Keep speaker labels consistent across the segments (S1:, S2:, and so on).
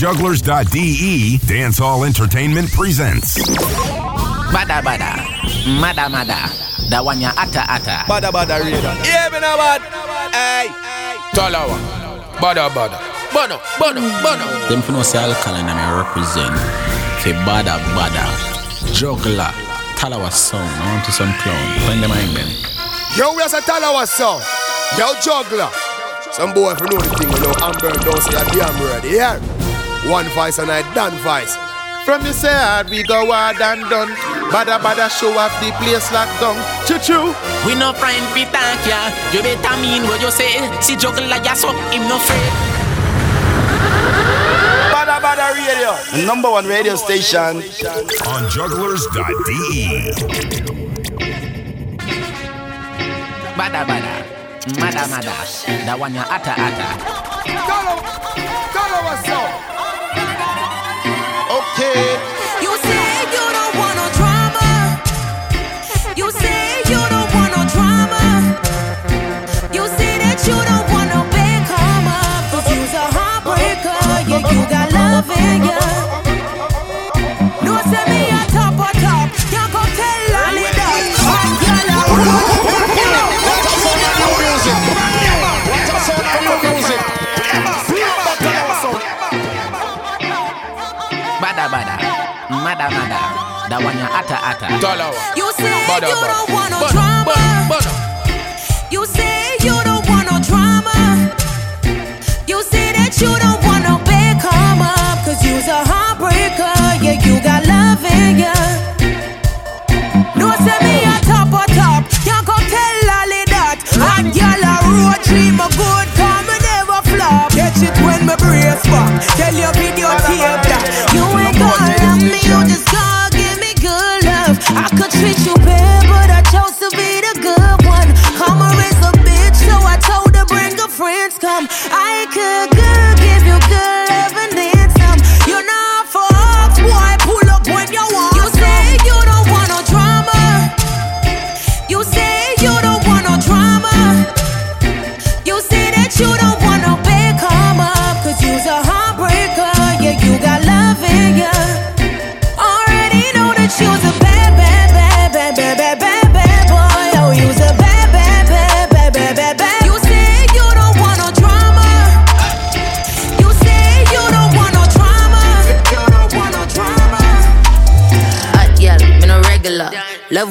S1: jugglers.de, Dancehall Entertainment presents.
S2: Bada bada, mada mada, that one ya ata ata.
S3: Bada bada radar. Yeah, me know what? Hey.
S4: Talawa. Bada bada. Bono, bono, bono.
S2: Them for no say alkaline and I represent. Fe bada bada, juggler, talawa song. I want to some clown. Find them in them.
S3: Yo, we are a Talawa song. Yo, juggler. Some boy if you know the thing, you know, Amber don't say a damn word. Yeah. One voice and I done voice. From the side we go hard and done. Bada bada show off the place locked down. Choo choo.
S2: We no friend fi thank ya. You better mean what you say. See juggler ya so him no afraid.
S3: Badda badda radio. The number one radio station.
S1: On jugglers.de.
S2: Bada bada, mada mada, that one ya ata ata.
S3: Follow, follow us up.
S5: You say you don't want no drama. You say you don't wanna drama You say that you don't want no big come up. Cause you's a heartbreaker. Yeah, you got love in ya.
S2: That one ya ata ata.
S4: Talawa.
S5: You say
S4: Bada
S5: you don't want no
S4: Bono,
S5: drama.
S4: bono, bono.
S5: You say you don't want no drama. You say that you don't want no big come up. Cause you's a heartbreaker. Yeah, you got love in ya. No, send me a top or top. You go tell Lolly that. Hot girl a road dream a good come and never flop. Catch it when my brace back. Tell your video tape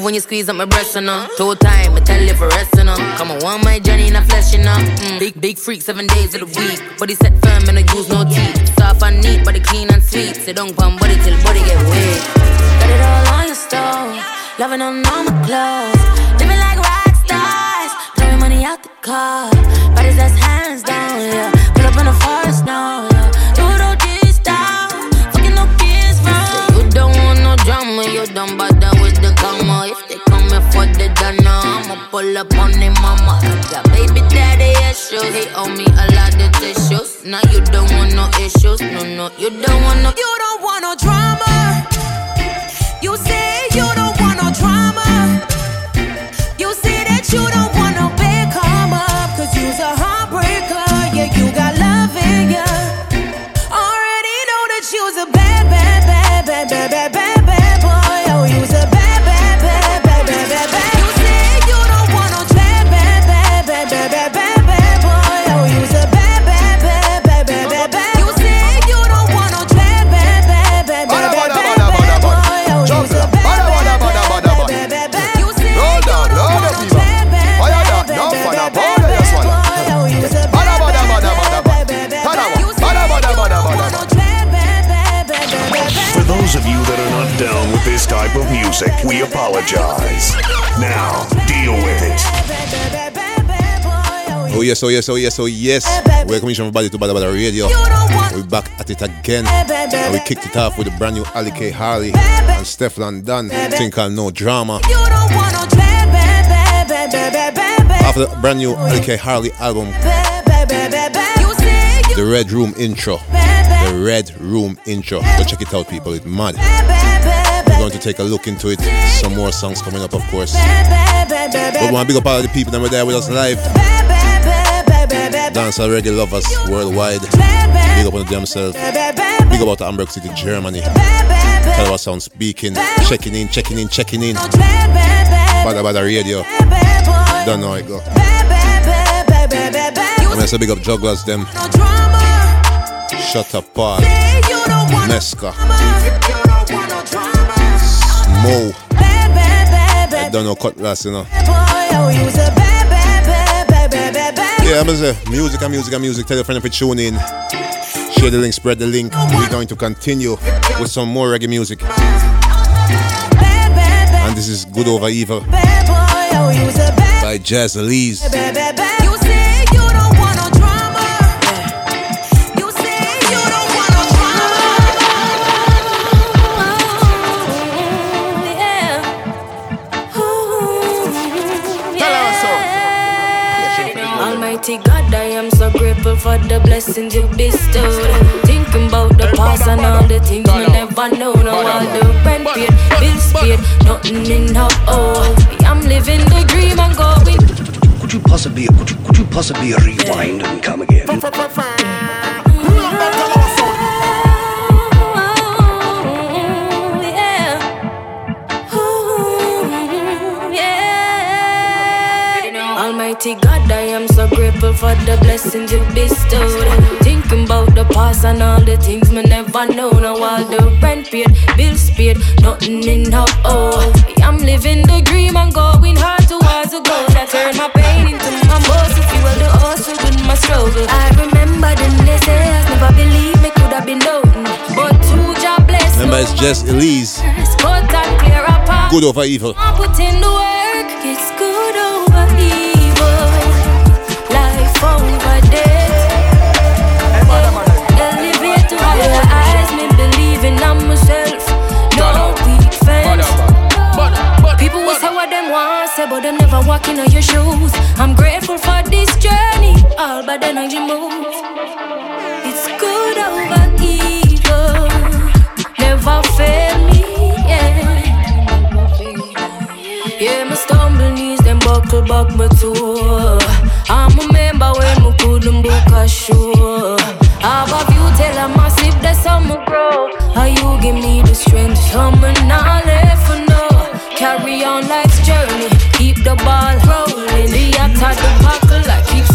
S5: when you
S6: squeeze up my breast, you uh, know. Two time, I tell you for rest, you uh, know. Come on, one my journey in the flesh, you uh, know. Mm. Big, big freak, seven days of the week. Body set firm, and I use no teeth. Soft and neat, body clean and sweet. Sit down, pump body till body get wet. Got it all on your stove. Loving on all my clothes. Living like rock stars. Throwing money out the car. Bodies that's hands down, yeah. Pull up in the forest now, yeah. Do do this style. Fucking no kids from. You don't want no drama, you don't bother the. If they coming for the dinner, I'ma pull up on their mama. Got baby daddy issues. They owe me a lot of tissues. Now you don't want no issues. No, no, you don't want no.
S5: You don't want no drama. You say you don't want no drama. You say that you don't want no big come up. Cause you's a heartbreaker. Yeah, you got love in ya. Already know that you's a bad, bad, bad, bad, bad, bad
S1: music, we apologize. Now, deal with it.
S7: Oh yes, oh yes, oh yes, oh yes. Welcome everybody to Badda Badda Radio. We're back at it again. And we kicked it off with a brand new Alicaì Harley and Stefflon Don. Think called No Drama. After the brand new Alicaì Harley album, The Red Room intro. The Red Room intro. Go check it out, people. It's mad. Going to take a look into it. Some more songs coming up, of course. But we want to big up all the people that were there with us live. Dancehall reggae lovers worldwide. Big up on themselves. Big up to Hamburg City, Germany. Tell us sound speaking. Checking in, checking in, checking in. Badda Badda Radio. Don't know how it go. I'm gonna say big up jugglers them. Shut up, Paul. Mesca. Mo. I don't know Cutlass, you know. Yeah, I'm say uh, music and music and music. Tell your friend if you tune in. Share the link, spread the link. We're going to continue with some more reggae music. And this is Good Over Evil by Jaz Elise.
S8: Almighty God, I am so grateful for the blessings you bestowed. Thinking about the past and all the things we never know. Now all the rent paid, bills paid, nothing in how oh. I'm living the dream and going.
S9: Could you possibly, could you, could you possibly rewind and come again?
S8: Almighty God, I am so grateful for the blessings you bestowed. Thinking about the past and all the things me never know. Now all the rent paid, bills paid, nothing in how oh. I'm living the dream and going hard towards the goal. I turn my pain into my muscle, fuel the hustle with my struggle. I remember the naysayers never believed me could have been known, but two job bless.
S7: Remember, it's Jaz Elise.
S8: Cut and clear apart.
S7: Good Over Evil.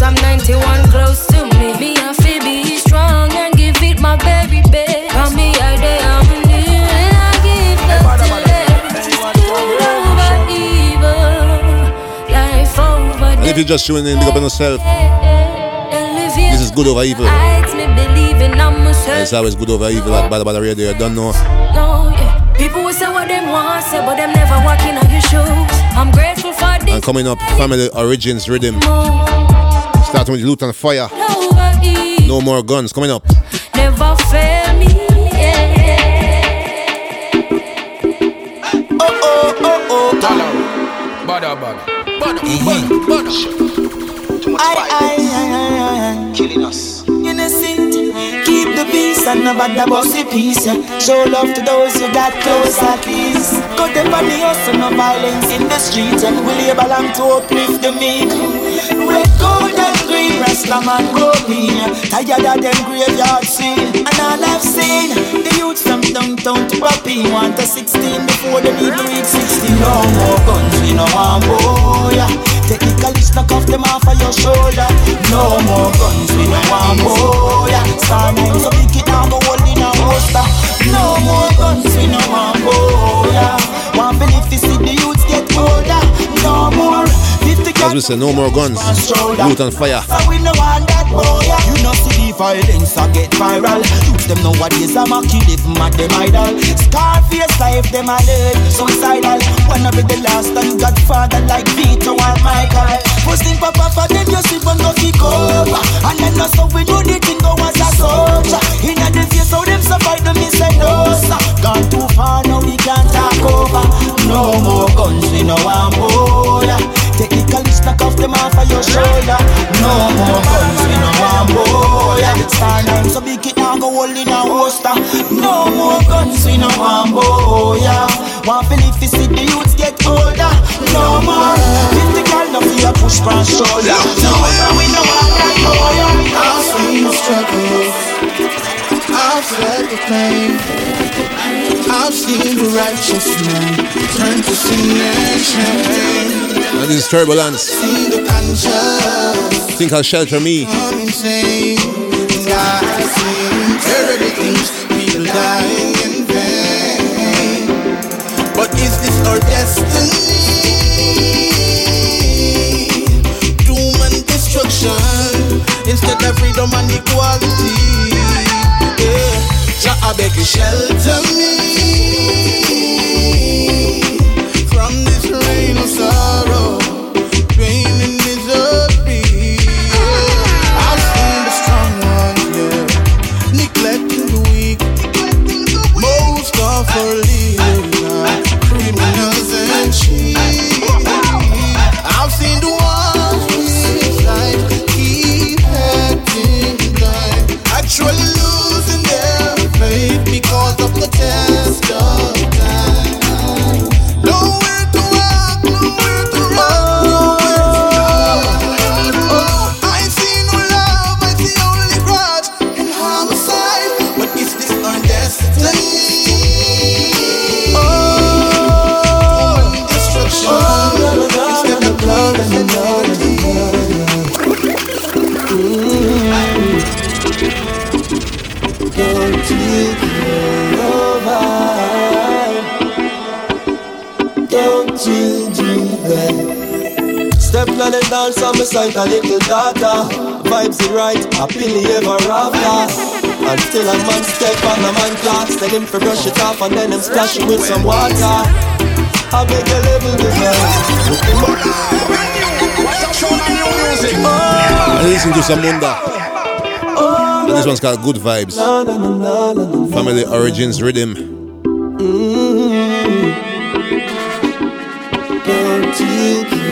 S8: Keep 91 close to me. Me and Phoebe strong and give it my very best. From me, I day I'm new, and I give love to. Over evil, life over
S7: And if you're just tuning in, big up on yourself. This is Good Over Evil.
S8: Heights me believing I'm myself.
S7: It's always Good Over Evil at Badda Badda Radio. You don't know.
S8: No, yeah. People will say what them want, say, but them never walking on your shoes. I'm grateful for this
S7: And coming up, Family Origins Riddim.
S8: Move.
S7: Starting with
S8: Lutan Fyah.
S7: No more guns coming up.
S8: never fail me. Yeah.
S4: Bada, bada. Bada, bada, bada.
S9: Too much
S10: I,
S9: violence.
S10: I, I, I, I,
S9: Killing us.
S10: innocent. Keep the peace and never the bossy peace. Show love to those you got close at least. Cut them on the hustle, no violence in the street. And we label and to uplift the meek. Red, gold green, Rasta man go. Tired of them graveyard scene. And all I've seen, the youth from downtown to Papi want a 16 before they need to reach 16. No more guns, we no want boy. Technically, knock off them off of your shoulder. No more guns, we no want boy. Star nine, so pick it down, go hold in a holster. No more guns, we no want boy. Want believe to see the youths get older. No more. 50
S7: As we say, no more guns. Lutan Fyah.
S10: so we no want that boy. You know see the violence a get viral. Youth them nowadays a mock kill if mad them idol. Scarface life them a live suicidal. Wanna be the last and Godfather like Vito and Michael. First thing papa for them you see from no kick over. And then that's how we do the thing go as a soldier. Inna the face how them survive them me say no sir. Gone too far now we can't talk over. No more guns we no want more. Technically knock off them off of your shoulder. No more guns, we no want boy. Star nine, so big it now go hold in a holster. No more guns, we no want boy. Want to live to see the youths get older. No more. If the girl no fear push past shoulder. No more, we no want
S11: I've seen the struggles. I've felt the pain. I've seen the righteous man turn to sin and shame.
S7: And this is turbulence.
S11: Seen the conscious
S7: Think I'll shelter me.
S11: come insane. And I've seen terrible things, people dying in vain. But is this our destiny? Doom and destruction instead of freedom and equality. I beg you shelter me that Step dance on my side, a little daughter. Vibes it right, happily ever after. Until a man step on a man clocks Tell him to brush it off and then him splash it with some water. I beg a level the
S7: I listen to Zamunda. And this one's called Good Vybz. Family Origins
S11: Riddim. Mm-hmm. Don't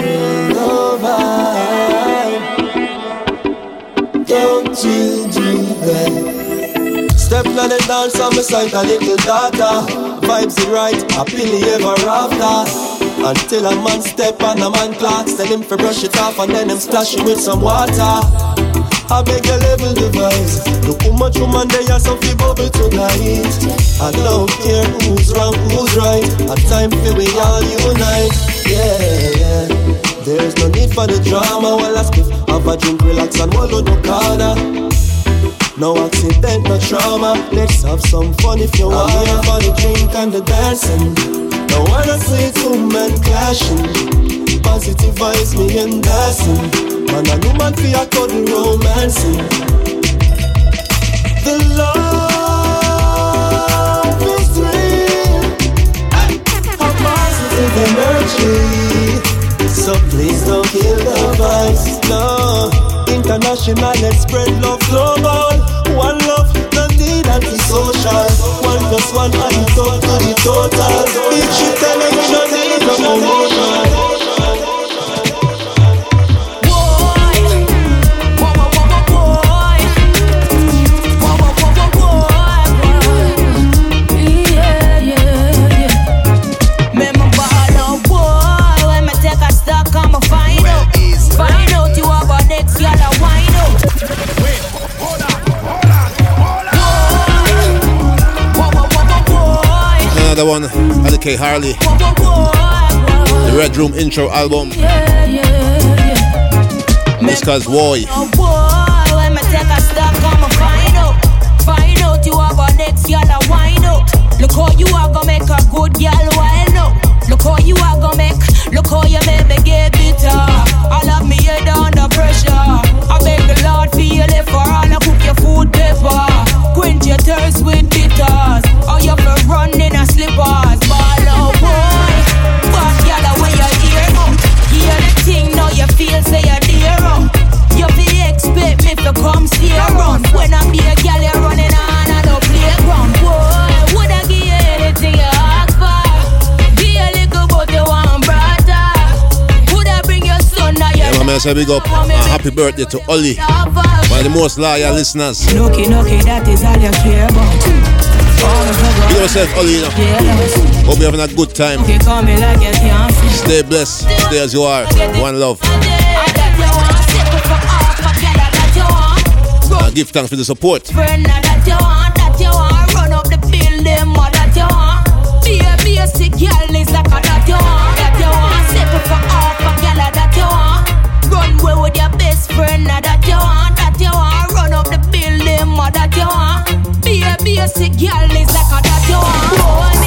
S11: Step on the dance on my side, a little daughter Vibes it right, happily ever after. Until a man step on a man clocks Tell him to brush it off and then him splash it with some water. I beg you level the vibes Look how much woman they are some fi bubble tonight. I don't care who's wrong, who's right. A time for we all unite. Yeah, yeah. There's no need for the drama While I skiff, have a drink, relax and on the corner no accident, no trauma. Let's have some fun if you want. I'm here for the drink and the dancing. Don't wanna see two men clashing. Positive vibes, me and dancing. Man, a new man for a cuddle romancing. The love is real. A positive energy. So please don't kill the vibes. No, international, let's spread love global. Anti-social. One plus one it all to the total. Big shit television, need no promotion.
S7: Another one, Alicaì Harley. The Red Room intro album. This called Woii.
S5: Oh boy, when me take a stock, I'ma find out. Find out you have a next girl a wine out. Look how you are gonna make a good girl wild out. Look how you are gonna make, look how you make me get bitter. I love me head under pressure. I beg the Lord feel it for all I cook your food pepper. Quench your thirst with bitters. Feel say you're dear out. You be expect me to come see. When I be a girl you running on a no playground. Boy, would I give you anything you ask for? Be a little but you want brother. Would I bring your son now
S7: Yeah, my man, say big up. And uh, happy birthday to Ollie. One of the most loyal listeners.
S5: Nookie, nookie, that is all you care about.
S7: Up yourself, Ollie. You know. Hope you're having a good time.
S5: you call me like you can't see.
S7: Stay blessed. Stay as you are. One love. Give thanks for the support.
S5: Friend, that you want, that you want. Run up the that you want. Be a basic girl is like a that you want, that you want. For a girl that you want. Run away with your best friend, that you want, that you want. Run up the that you want. Be a basic girl is like a that you want.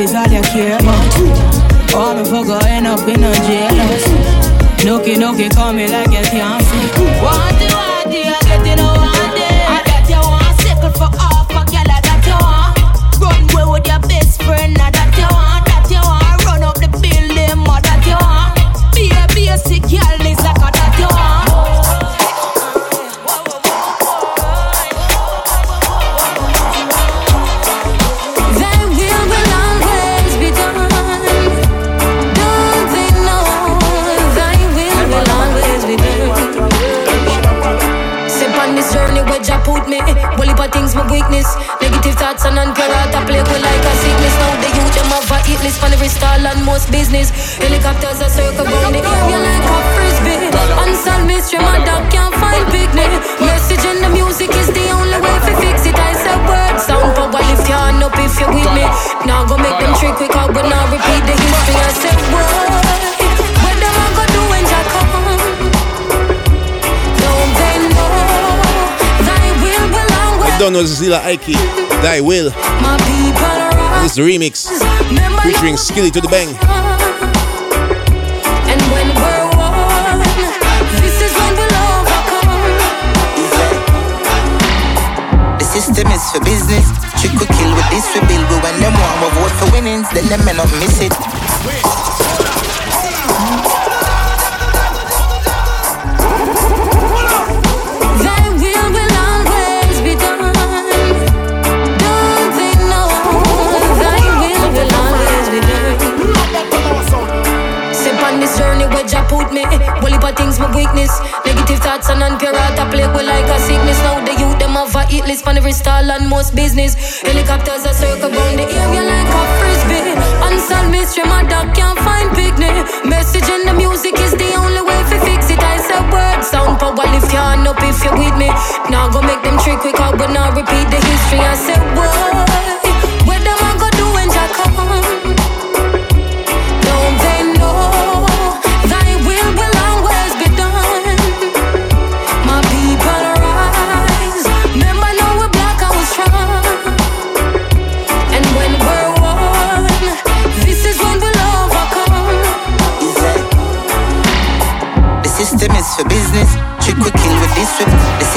S5: Is all you care about. All the fuck I end up in a jailhouse. Nookie, nookie, call me like you can't see.
S8: Hit list for every stall and most business. Helicopters are circle round the area like a frisbee. Unsolved mystery, my dog can't find picnic. Message in the music is the only way to fix it. I said word sound power lift your hand up if you with me. Now go make them trick quick out, but now repeat the history. I said word. What them I go do when Jah come? Don't they know Thy will will always
S7: Don't know Lila Iké. Thy will.
S8: my people arise.
S7: This is the remix featuring
S8: you-
S7: Skilly to the Bang.
S8: And when we're one, this is when we'll overcome.
S12: The system is for business. Trick we kill with this we build. But when them want we vote for winnings, then them may not miss it.
S8: Things my weakness. Negative thoughts and I play with like a sickness. Now the youth them have a hit list for every stall and most business. Helicopters are circle round the area like a frisbee. Unsolved mystery, my dog can't find picnic. Message in the music is the only way to fix it. I said word sound power lift your hand up if you're with me. Now go make them trick quick out, but now repeat the history. I said word.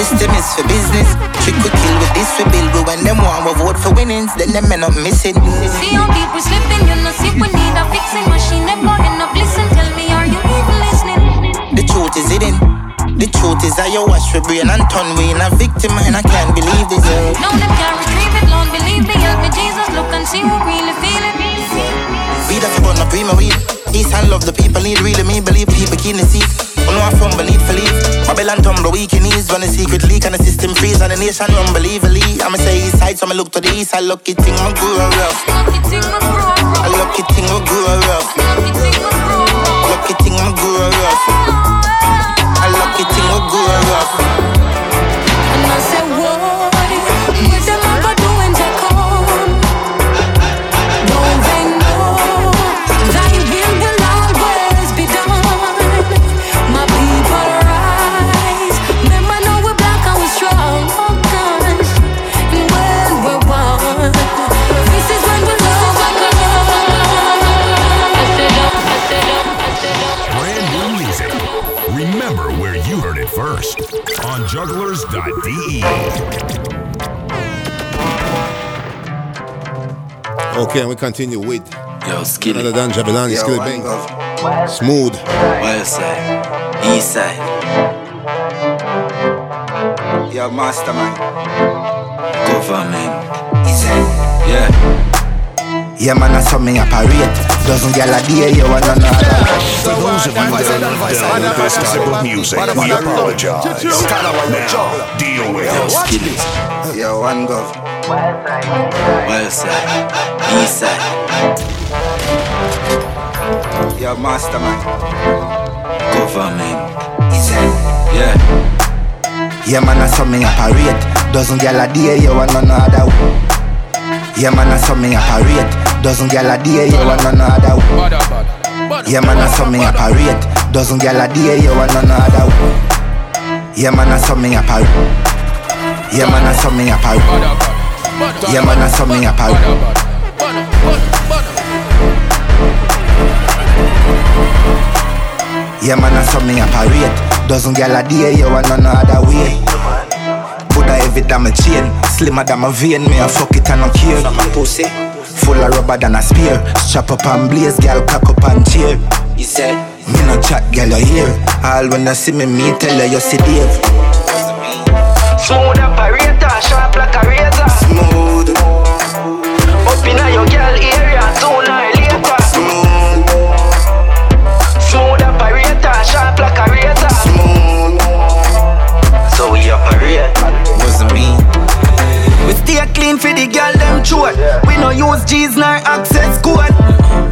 S12: System is for business. Trick we kill with this we build. But when them want we vote for winnings, then them may not miss it.
S8: See how people slipping, you know, see we need a fixing machine. Go end up listen. Tell me, are you even listening?
S12: The truth is hidden. The truth is I you wash for brain and turn we in a victim and I can't believe this.
S8: No, them can't retrieve it. Lord, believe me, help me, Jesus. Look and see who really feel it.
S12: Weed up your no prima weed. East and love the people need really me believe people keen to see. On one from believe for leave. Babylon tumble weak in ease. Run a secret leak and the system freeze and the nation unbelievably. I'ma say east side, so I'ma look to the east. I lucky thing my grew rough. A lucky thing my grew rough. Lucky thing my grew rough. A lucky thing my grew rough.
S7: Okay, and we continue with
S13: Yo, Skilly.
S7: another Dan Jahvillani,
S13: Yo,
S7: Skillibeng. Smooth.
S13: West side, east side. Yo, mastermind. Government. Is it? Yeah. Yeah, man, I saw me operate. Doesn't get a day, you want to know
S1: For those of you that are not down with this type of music, we apologize. Now, deal with it.
S13: Yo, one go.
S14: Well said. East side.
S13: Yo, masterman.
S14: Government.
S13: Yeah. Yeah, man, I saw me operate. Doesn't get a day, you want know other. Yeah, man, I saw me operate. Doesn't get a day, you want know other. Yeah, man, I saw me operate. Doesn't get a day, you want know other. Yeah, man, I saw me operate. Yeah, man, I saw me operate. Yeah, man, I saw me operate. Yeah, man, I saw me operate. Doesn't get a day, you want know other way. Buddha heavy than my chain, slimmer than my vein. Me a fuck it and no care. Pussy full of rubber than a spear. Strap up and blaze, girl, cock up and cheer.
S14: He said,
S13: Me no chat, girl, you hear. All when you see me, me tell you you see Dave.
S15: Smooth operator, sharp like a razor.
S13: Smooth,
S15: Up inna your girl area, sooner or later.
S13: smooth,
S15: Smooth operator, sharp like a razor.
S13: smooth.
S15: So we operate.
S14: wasn't me.
S15: We stay clean for the girl them throat. We no use G's nor access code.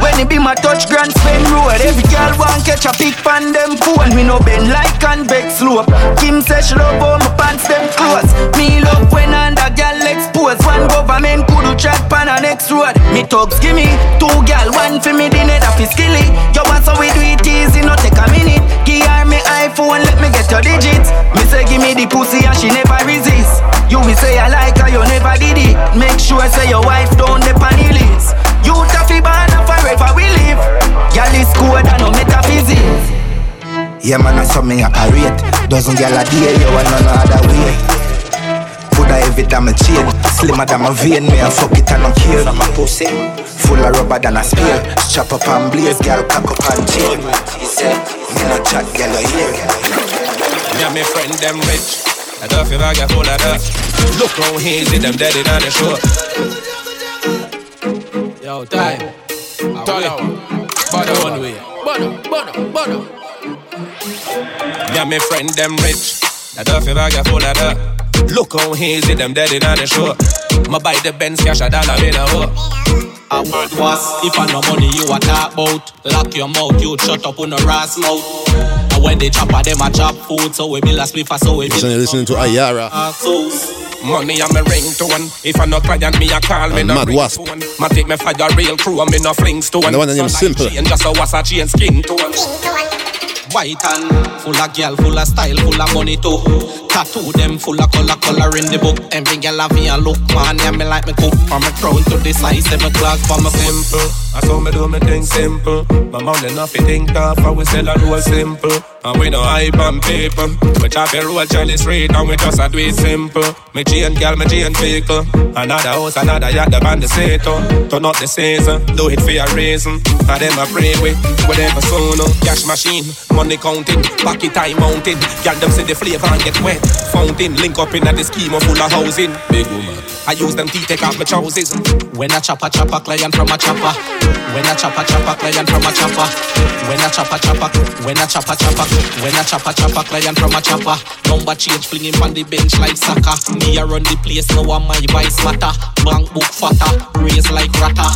S15: When it be my touch grand spend road, every girl want catch a pic pan them phone. We no bend like convex slope. Kim says she love all my pants them close. Me love when under girl expose. One government could do chat pan a next road. Me thugs give me two girl, one for me the net of skilly. You want so we do it easy, no take a minute. Give her me iPhone, let me get your digits. Me say give me the pussy and she never resist. You will say I like her, you never did it. Make sure I say your wife don't depend on. You taffy banana forever we live. Girl is good and no metaphysics.
S13: Yeah, man, I saw me operate. Doesn't get a day, you want to know other way. Buddha heavy than my chain, slimmer than my vein. Me a fuck it and I care. My pussy full of rubber than a spear. Strap up and blaze, girl, cock up and chain. He said, Me no chat, girl, you hear.
S4: Me and my friend them rich. I don't feel like I full of that. Look on how easy them dead in on the show.
S16: Yo, time.
S17: Tall. Bada, one way. Bada, bada, bada.
S4: Me friend them rich. Feel like I full of that. Look how easy them dead in on the show. My buy the Benz cash a dollar in a hoe.
S16: I word was if I no money you a talk about. Lock your mouth, you shut up on the ras mouth. And when they chop a them a chop food, so we build a spliff, ah, so we
S7: Listen,
S16: build
S7: listening to Iyara.
S16: a sauce.
S4: Money I'm a ringtone. If I no client, me a call me
S7: And
S4: no
S7: MaddWasp.
S4: ringtone. Ma take me for the real crew, me no fling stone.
S7: And the one that name
S4: So like
S7: Simple.
S4: chain, Just a was a chain skin tone.
S16: White and full of girl, full of style, full of money too. Tattoo them full of color, color in the book. Every girl have me a look, man. Yeah, me like me cook from my crown to the size seven o'clock for my
S4: Simple, I saw me do me thing simple. My mouth enough to think tough, and we sell a roll simple. And we no hype on paper. We chop a roll Charlie straight, and we just a do it simple. Me chain girl, me chain vehicle. Another house, another yacht, the band the seto. Turn up the season, do it for a reason. And them I pray with, whatever soon. Cash machine, money counting, pocket time mounted. Girl them see the flavor and get wet. Fountain, link up in at the scheme full of housing. Big woman. I use them teeth, take off my trousers.
S16: When I chop a chop a client from a chopper. When I chop a chop a client from a chopper. When I chop a chop a, when I chop a chop a, when I chop a chop a client from a chopper. Number change, fling him on the bench like soccer. Me a run the place, now I'm my vice matter. Bank book fatter, raise like ratter.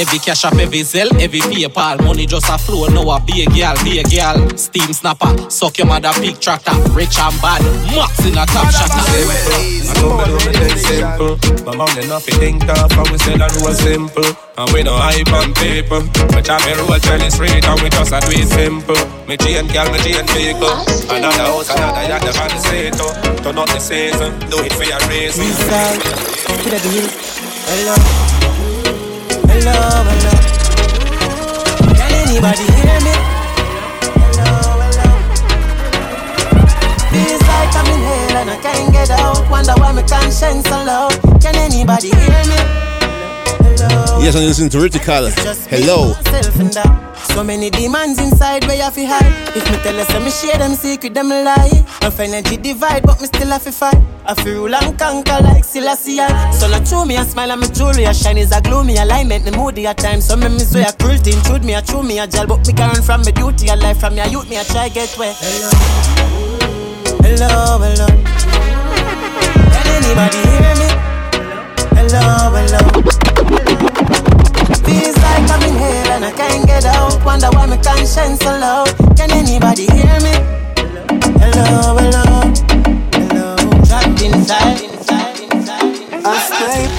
S16: Every cash up, every zell, every PayPal. Money just a flow, now a a girl, a girl. Steam snapper, suck your mother pig tractor. Rich and bad, max in a top shatter.
S4: I know me do me simple. My mom enough to think tough, and we sell a roll simple. And we no hype on paper. We chop a roll Charlie straight, and we just a do it simple. Me chain girl, me chain vehicle. Another house, another yacht, the van seto. Turn up the season, do it for your reason.
S15: Hello, hello, hello. Can anybody hear me? And I can't get out. Wonder why my conscience so low. Can anybody hear me? Hello.
S7: Yes, and you listen to Rytikal. Hello.
S15: Myself and that.
S11: So many demons inside where you fi hide. If me tell you, say me share them secret, them lie. Enough energy divide, but me still have to fight. I feel rule and conquer like Selassie. So not true me a smile and me jewelry a shine is a gloomy alignment. Me moody at times. So me me say a cruelty intrude me a true me a jail, but me can run from me duty a life from me a youth me a try get where. Hello, hello, hello. Can anybody hear me? Hello, hello. Feels like I'm in hell and I can't get out. Wonder why my conscience so low. Can anybody hear me? Hello, hello, hello. Trapped inside, inside, inside, inside.
S18: A sniper.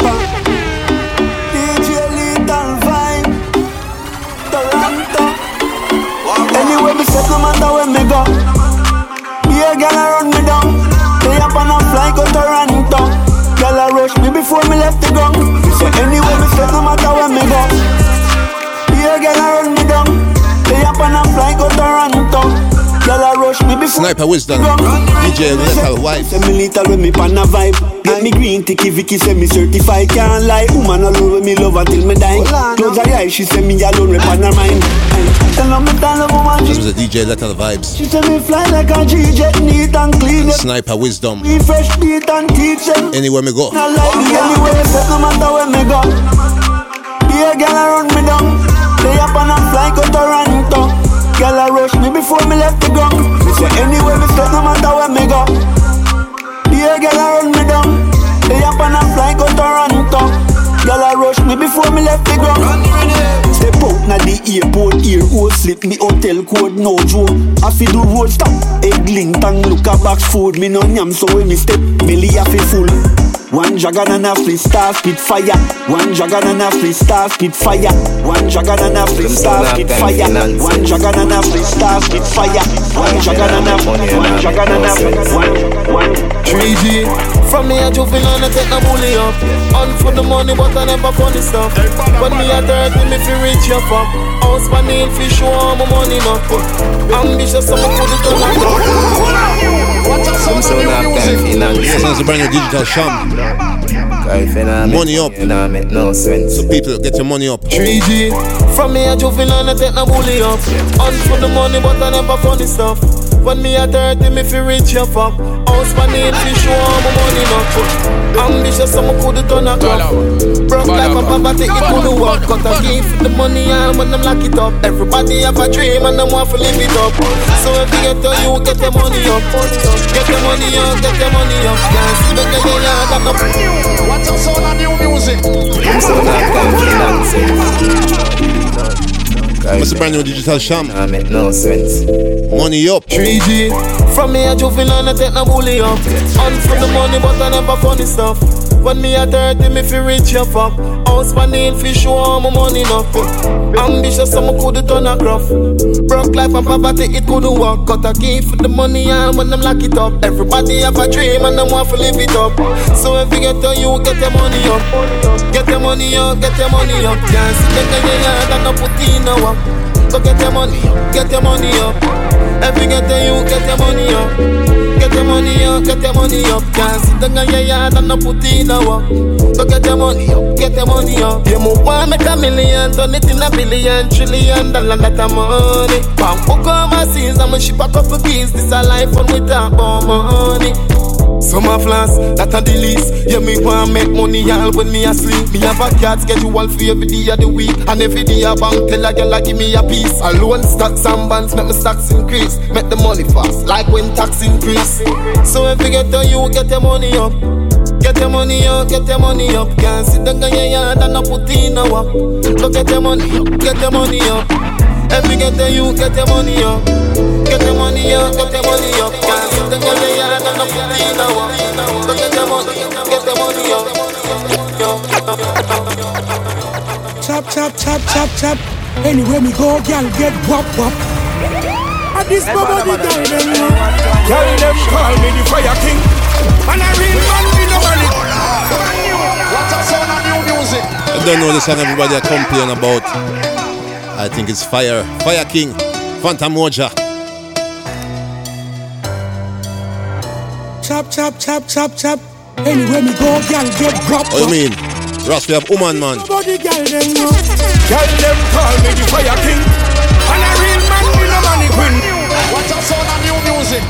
S18: Up on a fly go Toronto. Girl, I rush me before me left the ground. So anyway, me set no matter where me go. Yeah, girl, I run me down. Stay up on a fly go Toronto. Girl, I rush me before
S7: Snipa Wizdom, DJ Lethal Vybz.
S18: Say me little when me pan a vibe. Get me green ticky Vicky say me certified can't lie. Woman alone when me love until me die. Close her eyes, she say me alone rep on her mind. Tell her me tell her woman
S7: This was the DJ Lethal Vybz.
S18: she say me fly like a G-jet, neat and clean.
S7: Snipa Wizdom.
S18: We fresh beat and teach them.
S7: Anywhere me go.
S18: Not like me anywhere, say no matter where me go. Yeah, girl, I run me down. Lay up on a fly go Toronto. Girl, I rush me before me left the ground. Me say anywhere me step, no matter where me go. Yeah, girl, I run me down. Lay up on a fly go Toronto. Girl, I rush me before me left the ground. Step out na the airport, ear hole slip me hotel code, no joke. I fi do road stop, egg link and look a box food. Me no yam so when me step, belly a fi full. One dragon and a free star spit fire. One dragon and a free star spit fire. One dragon and a free star spit fire. One dragon and a free star spit fire. One dragon and a one dragon and a one one
S19: 3G From me a juvenile, I take no bully up. On for the money, but I never funny stuff. When me a 30, me fi reach up up House my nail fi show all my money up. Ambitious, so me put it on my
S20: Some of time finance.
S7: That's a digital sham. Money up. So people get your money up.
S19: 3G From me a juvenile, I take no bully up On for the money, but I never funny stuff When me a 30, me fi reach up up House my nail fi show all my money up Ambitious, so me put it on a cup. Broke like a poverty, it couldn't work Cut a gift for the money and when them lock it up. Everybody have a dream and them want to live it up. So if you get to you, get your money up. Get your money up, get your money up. Can't see the guy, yeah, got up What's up, sound of new music?
S20: Some sound of time finance.
S7: What's the brand new digital sham?
S20: Nah, make no sense.
S7: Money up.
S19: 3G From me a juvenile, I take no bully up On for the money, but I never funny stuff When me a 30, me fi reach up up House my nail fi show all my money up Ambitious, so me coulda done a craft Broke life and poverty, it couldn't work. Cut a key for the money and when them lock it up. Everybody have a dream and them want to live it up. So if you get to you, get your money up. Get your money up, get your money up. Can't sit in your yard and no put in no work. So get your money up, get your money up. If you get to you, get your money up. Get your money up, get your money up. Can't sit down in your yard and no put in a work. So get your money up, get your money up. You move one, make a million, turn it in a billion, trillion dollar that a money. Bam, book overseas, I'm a ship a couple keys. This a life when we talk about money. Some a flash, that a least. Yeah, me want make money all when me asleep. Me have a card schedule for every day of the week. And every day a bank tell a girl I give me a piece. Alone stocks and bonds make my stocks increase. Make the money fast, like when tax increase. So if you get to you, get your money up. Get your money up, get your money up. Can't sit down in your yard and not put in a work. So get your money up, get your money up. If you get to you, get your money up. Get your money up, get your money up. Can't sit down in your yard and not put in a work. So get your money, get your money up.
S21: Chop, chop, chop, chop, chop. Anywhere me go, girl get wop wop. At this moment, the girl them know.
S22: Girl them call me the fire king And a real man me no money What's up sound of new music?
S7: I don't know the song everybody are complaining about. I think it's Fire. Fire King. Fantan Mojah.
S21: chop, chop, chop, chop, chop. Anywhere me go, girl get grub.
S7: What do you mean? Ross, we have woman, man.
S21: Nobody girl them know.
S22: Girl them call me the fire king.
S7: And
S22: a real man, me no mannequin. What a sound of new music.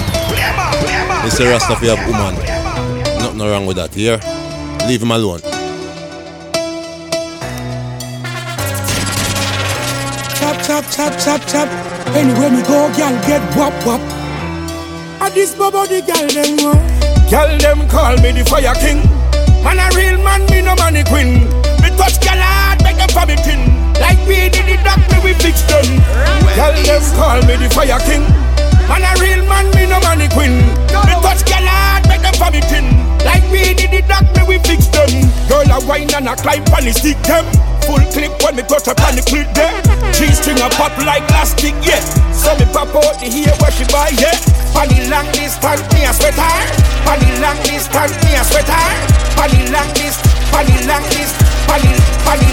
S7: Mr. Rasta, we have woman. Nothing wrong with that, here. Leave him alone.
S21: Chop, chop, chop, chop, chop. Anywhere me go, girl get wop, wop. At this bubble, girl them want.
S22: Girl them call me the fire king. Man a real man, me no money queen. Me touch girl hard, make them for me kin. Like we did the doc, me we fix them. Girl them call me the fire king. Man a real man, me no money queen. Me touch girl hard, make them for me kin. Like we did the doc, me we fix them. Girl a wine and a climb on the stick them. Full clip when me touch up on the clip there. G-string a pop like plastic, yeah. So me pop out the hair where she buy, yeah. Funny long distance, me a sweater. Funny long distance, me a sweater. Funny long distance, funny long distance, funny, funny.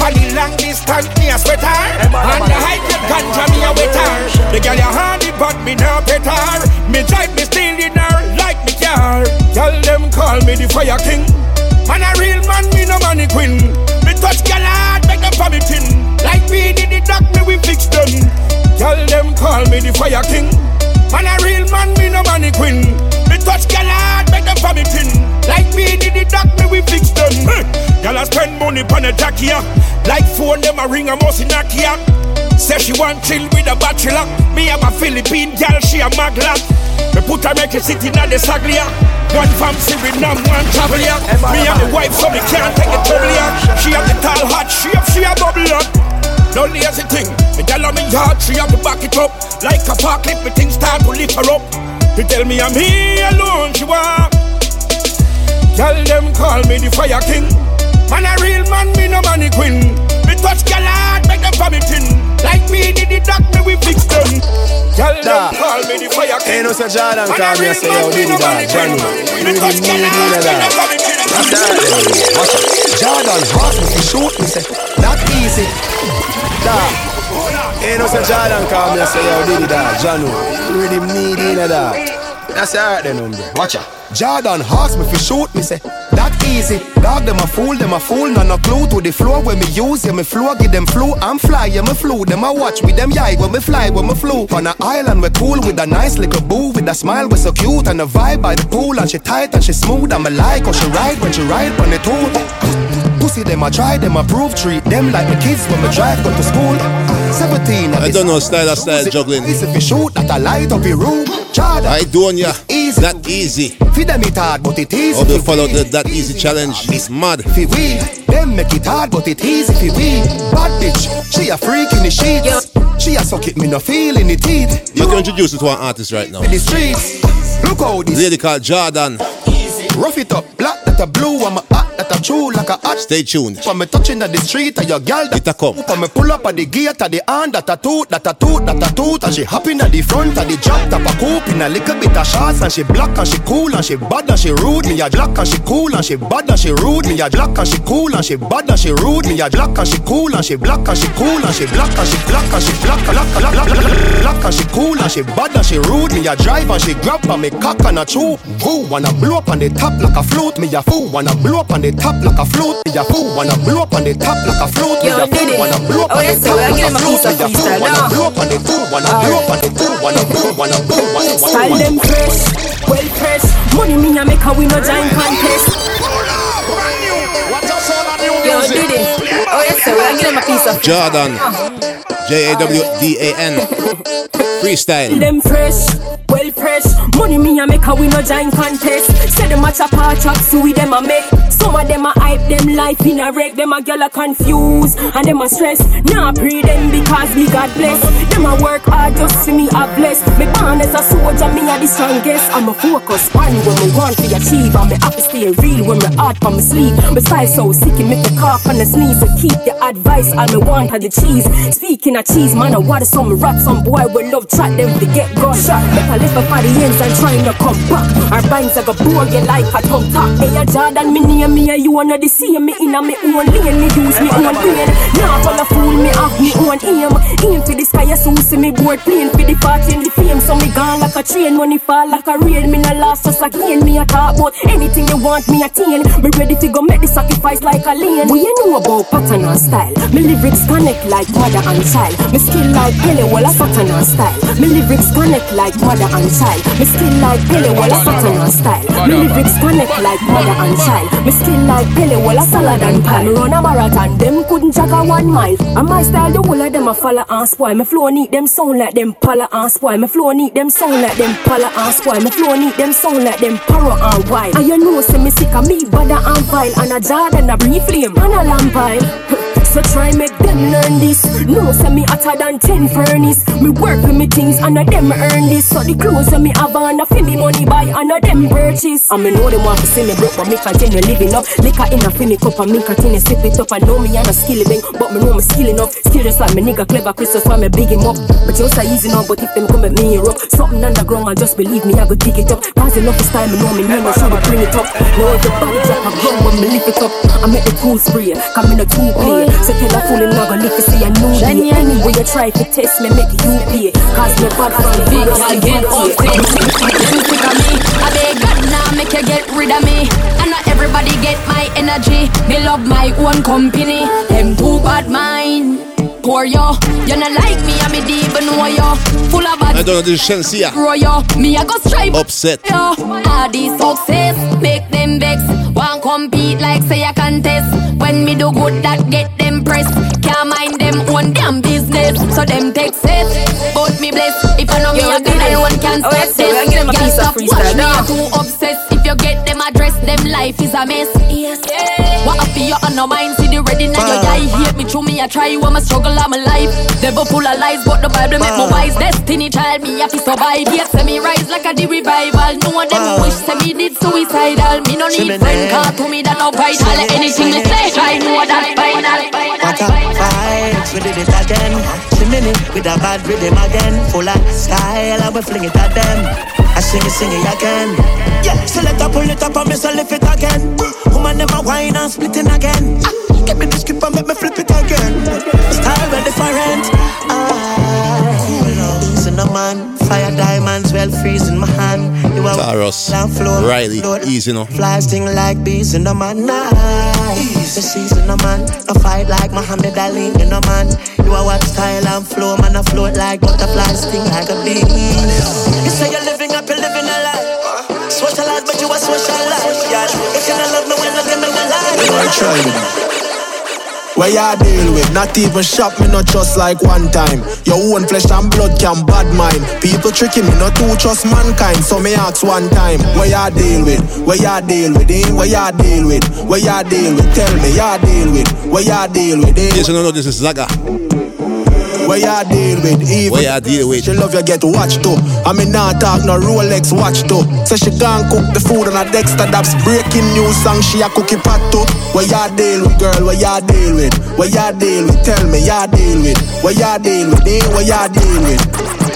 S22: Funny long distance, me a sweater. And the high grade ganja, me a wetter. The girl ya hardy, but me no better. Me drive me still in her like me car. Tell them call me the fire king. Man a real man, me no money queen. Me touch girl hard, make them for me tin. Like we did the doc, me we fix them. Tell them call me the fire king. Man a real man, me no money queen. Me touch girl hard, make them for me tin. Like we did the doc, me we fix them. Girl a spend money pon a takia. Like phone them a ring a must knock ya. Say she want chill with a bachelor. Me have a Philippine girl, she a magla. Me put her make it sit in the saglia. One fam Suriname, one travel ya. Me and the wife, so me can't take it trouble ya. She have the tall hot shape, she a bubble up. No lazy thing, me tell her me yard, she have to back it up. Like a park clip, me things start to lift her up. She tell me I'm here alone, she walk. Tell them call me the fire king. Man a real man, me no money queen. Me touch girl hard, make them for me tin. Like me did the doc, me we fix them. Tell them call me the fire king.
S3: Ain't no say Jawdan call me and say yo did it that Johnny. You really need it that. That's that. Watch out. Jawdan ask me to shoot me say that easy. Da. Ain't no say Jawdan call me and say yo did it that Johnny. You really need it that. That's alright then, hombre. Watch out. Jawdan ask me to shoot me say that easy. Dog them a fool, them a fool, none no clue to the floor when me use, yeah me flow, give them flu. I'm fly, yeah me flew. Them a watch with them yai when me fly, when me flew. On a island we cool with a nice little boo, with a smile we so cute and a vibe by the pool and she tight and she smooth. I'm a like, cause she ride when she ride on the tool. Pussy them a try, them a prove, treat them like the kids when me drive go to school. 17
S7: I don't know style style juggling.
S3: If you shoot that I light up your room, Jawdan.
S7: I doing ya. Easy. That easy.
S3: Feed them it hard, but it easy.
S7: Hope you follow the that easy challenge. It's mad.
S3: Fi we, them make it hard, but it easy fi we. Bad bitch, she a freak in the sheets. She a suck it, me no feel in the teeth.
S7: You can introduce you to an artist right now.
S3: In the streets, look how this
S7: lady called Jawdan.
S3: Rough it up, black that a blue, I'm a hot that a true like a hot.
S7: Stay tuned.
S3: For me touching at the street, and your girl that
S7: it a come.
S3: For me pull up at the gate, at the hand that a toot, that a toot, that a toot, and she hopping at the front, at the drop top a coupe in a little bit of shots, and she black and she cool and she bad and she rude. Me a black and she cool and she bad and she rude. Me a black and she cool and she bad and she rude. Me a black and she cool and she black and she cool and she black and she black and she black black black black black and she cool and she bad and she rude. Me a drive and she grab and me cock and a chew. Who wanna blow up on the top like a flute? Me a fool wanna blow up on the top like a flute. Me a fool wanna blow up on the top like a flute. Me a fool wanna oh, blow up on the top like a flute. Me a fool wanna blow up on the fool wanna blow up on the fool wanna blow wanna blow wanna blow.
S23: Style them fresh, well fresh. Money me a make a win no giant contest. Yo, Diddy. Oh yes, sir. We'll give them a of
S7: Jawdan. J A W D A N. Freestyle.
S23: Them fresh, well fresh. Money me a make a win no giant contest. Say them a chop a chop, so we them a make. Some of them a hype them life in a wreck. Them a gyal a confused and them a stress. Nah pray them because me God bless. Them a work hard just for me a bless. Me born as a soldier, me a the strongest. I'm a focus on when me want to achieve. I'm a to stay real when me hard from me sleep. Style so sick, it make me cough and the sneeze. So keep the advice, all me want are the cheese. Speaking of cheese, man, I water some rap. Some boy will love chat them to get gun shot. Make a live for the ends and trying to come back. Our binds are go bore you like a tongue top. Hey, a Jawdan, me near me, and you wanna the same me in a me own lane. Me use me own brain. Now for the fool, me have me own aim. Aim for the sky, so see me board plane for the party and the fame. So me gone like a train. Money fall like a rain. Me no lost just again. Me a talk about anything you want me attain. Me ready to go make the sacrifice like a lane. What you know about pattern and style? Me lyrics connect like mother and child. Me skill like Pele, well a pattern and style. Me lyrics connect like mother and child. Me skill like Pele, well a pattern and style. Me lyrics connect like mother and child. Me skill like Pele, well a salad and pie. Me run a marathon, them couldn't jog a one mile. And my style, the whole of them a follow and spoil. Me flow neat, them sound like them pala and spoil. Me flow neat, them sound like them pala and spoil. Me flow neat, them sound like them parrot and wild. And you know, say me sick of me, bother and vile. And a Jawdan, a brief flame, and a lampile. So try make them learn this. No, say me hotter than ten furnace. Me work for me things and a them earn this. So the clothes that me have on a fi me money buy and a them purchase. And me know them want to see me broke, but me continue living up. Liquor in a fi me cup and me continue sip it up. I know me and a Skillibeng, but me know me skilling up. Skill just like me nigga clever Chris, that's why me big him up. But you say easy now, but if them come at me up, something underground, I just believe me, I go dig it up. Cause enough is time, me know me name, I should bring it up. Know the everybody drop a gun when me lift it up. I make the cool spray, come in a two play. So tell a fool and not gonna live to see a new day. Anyway, you try to test me, make you pay. Cause me bad from the
S24: Big I get off Them sick of me I beg God now make you get rid of me. And not everybody get my energy. Me love my own company. Them too bad mind. Poor yo, you not like me, I me deep and know yo. Full of bad
S7: I don't know this chance here.
S24: Grow yo, me I go strive.
S7: Upset.
S24: yo. All this success make them vex. Want compete like say a contest. When me do good that get them press. Can't mind them own damn business. So them take set But me bless. If I know me
S23: Yo,
S24: a good I one can
S23: Oh,
S24: stop
S23: yes, so we
S24: this
S23: give them a
S24: Can't
S23: piece of
S24: stop
S23: freestyle.
S24: watch me
S23: now.
S24: a too obsessed. If you get them address them life is a mess. Yes What for you on no mind See the ready now your eye Hate me through me I try I'm a struggle of my life. Devil full of lies But the Bible make me wise. Destiny child me have to survive. Yes say me rise like a the revival. No one them ah. wish say me did suicidal. Me no need friend car to me that no vital Anything me say I know that final.
S10: What a vibes, we did it again. It with a bad rhythm again. Full of style, I we fling it at them. I sing it, sing it again. Yeah, select up, pull it up, and me so lift it again. Woman never whine and split it again. Ah, Give me the script and make me flip it again. Style very different. Ah, You are
S7: Tarrus,
S10: land floor,
S7: Riley,
S10: float.
S7: easy no.
S10: Fly sting like bees in the man. Nice. The season, a man. A fight like Muhammad Ali in a man. You are what style and flow, man. I float like butterflies, sting like a bee. You say you're living up, you're living a life. Socialize, but you are socialize. Yeah. If you don't love me, when I give me my life.
S25: I try Where you deal with? Not even shop me, not just like one time. Your own flesh and blood can bad mind. People tricking me, not to trust mankind. So me ask one time, where you deal with? Where you deal with? Eh? Where you deal with? Where you deal with? Tell me, you deal with? Where you deal with? Eh?
S7: Yes, you know this is Zagga.
S25: Where you deal with? evil?
S7: Where you deal with?
S25: She love you get watched too. I mean not talk no Rolex watch too. Say she can't cook the food on a Dexter Dabs breaking news song she a cookie pot too. Where you deal with girl? Where you deal with? Where you deal with? Tell me you deal with. Where you deal with? Eh? Where you deal with?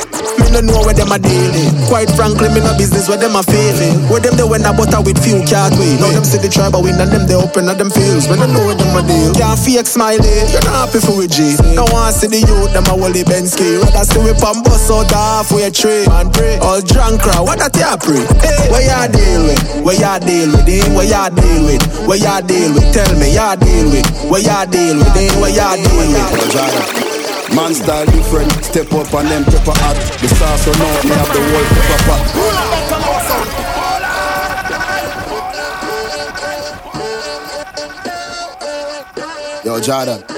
S25: No know where them a dealing. Quite frankly, me no business where them a failing. Where them they when I butter with few can't. Now them see the tribe a win and them they open at them fields. Me no know where them a deal. Can't fake smiley. You're not happy for with G. No one see the youth them a Wally Bensky. Rather see we pan bus out halfway tree. Man pray. All drunk crowd. What that you pray? Hey, where you deal with? Where you deal with? Eh? Where you deal with? Where you deal with? Tell me you deal with. Where you deal with? Eh? Where you deal with?
S26: Man style different, step up and then pepper hot. The sauce run out, me have the whole pepper pot. Yo, Jawdan.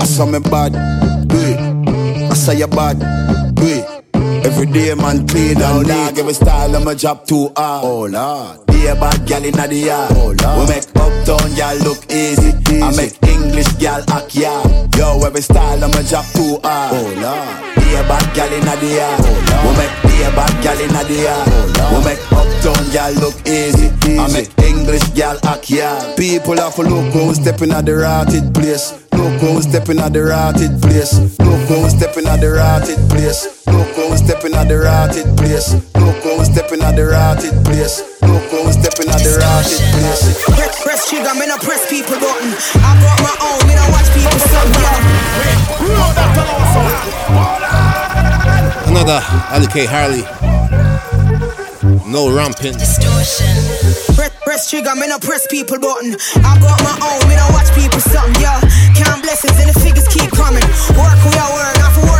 S26: I saw me bad, it. I saw you bad, it. Every day man clean and dog Every style of my job too hard Oh lord Be a bad gal in the yard Oh lord We make uptown gal look easy, I make English gal act yard Yo every style of my job too hard Oh lord Be a bad gal in the yard. Oh, we make be a bad gal in the yard. Oh, we make uptown gal look easy. I make English gal act yard. People have to look who's stepping at the rotted place. Look who's stepping at the rotted place. Look who's stepping at the rotted place. Look who's stepping at the rotted place. Look who's stepping at the rotted place. Look who's stepping at the rotted place.
S27: Press, press trigger, me no press people button. I got my own, me no watch people suck,
S7: Another Alicaì Harley. No ramping. Distortion.
S27: Press, press trigger, me no press people button. I got my own, me no watch people something, yeah. Count blessings and the figures keep coming. Work we are work, not for worry about none, yeah.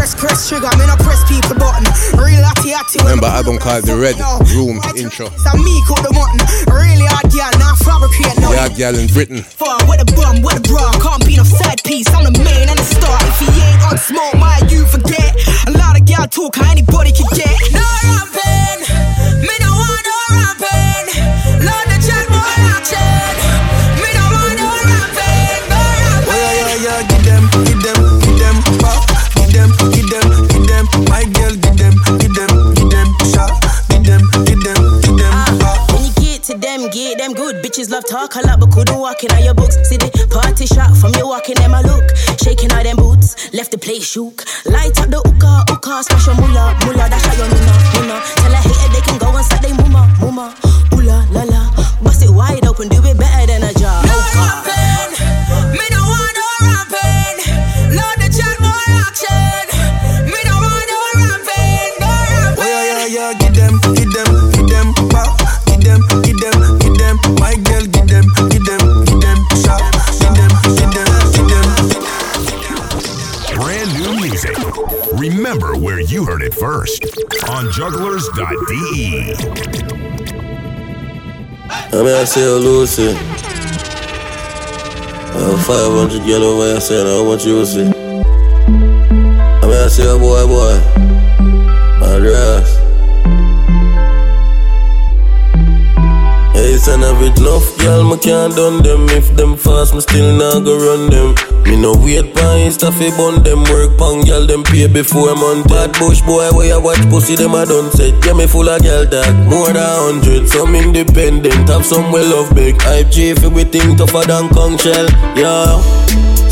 S27: Press, press trigger, me no press people button. Real atty atty.
S7: Remember album called The Red Room intro.
S27: Some me cook the mutton. Really hard girl, not fabricate no.
S7: Yeah, girl in Britain.
S27: Far with a bum, with a bra, can't be no side piece. I'm the main and the star. If he ain't on smoke, my you forget. A lot of gal talk, how anybody can get. No ramping, me no want no ramping. Lord the chat more action.
S15: Love talk a lot, but couldn't walk in on your books. See the party shot from you walking them a look. Shaking all them boots, left the place shook. Light up the hookah, hookah, smash your mullah, mullah, dash out your nuna,
S1: you heard it first on jugglers.de.
S28: I mean, I say, oh, Lucy. Uh, 500 yellow way, I say, I want you to see. I mean, I say, oh, boy, boy. Address. Hey, son of it, enough, girl, me can't done them. If them fast, me still not go run them. Me no wait pa Insta fi bun them work pang girl them pay before month. Bad bush boy where you watch pussy them a done set. Yeah me full of girl that more than hundred. Some independent have some well love big. Hype G if we think tougher than conch shell. Yeah,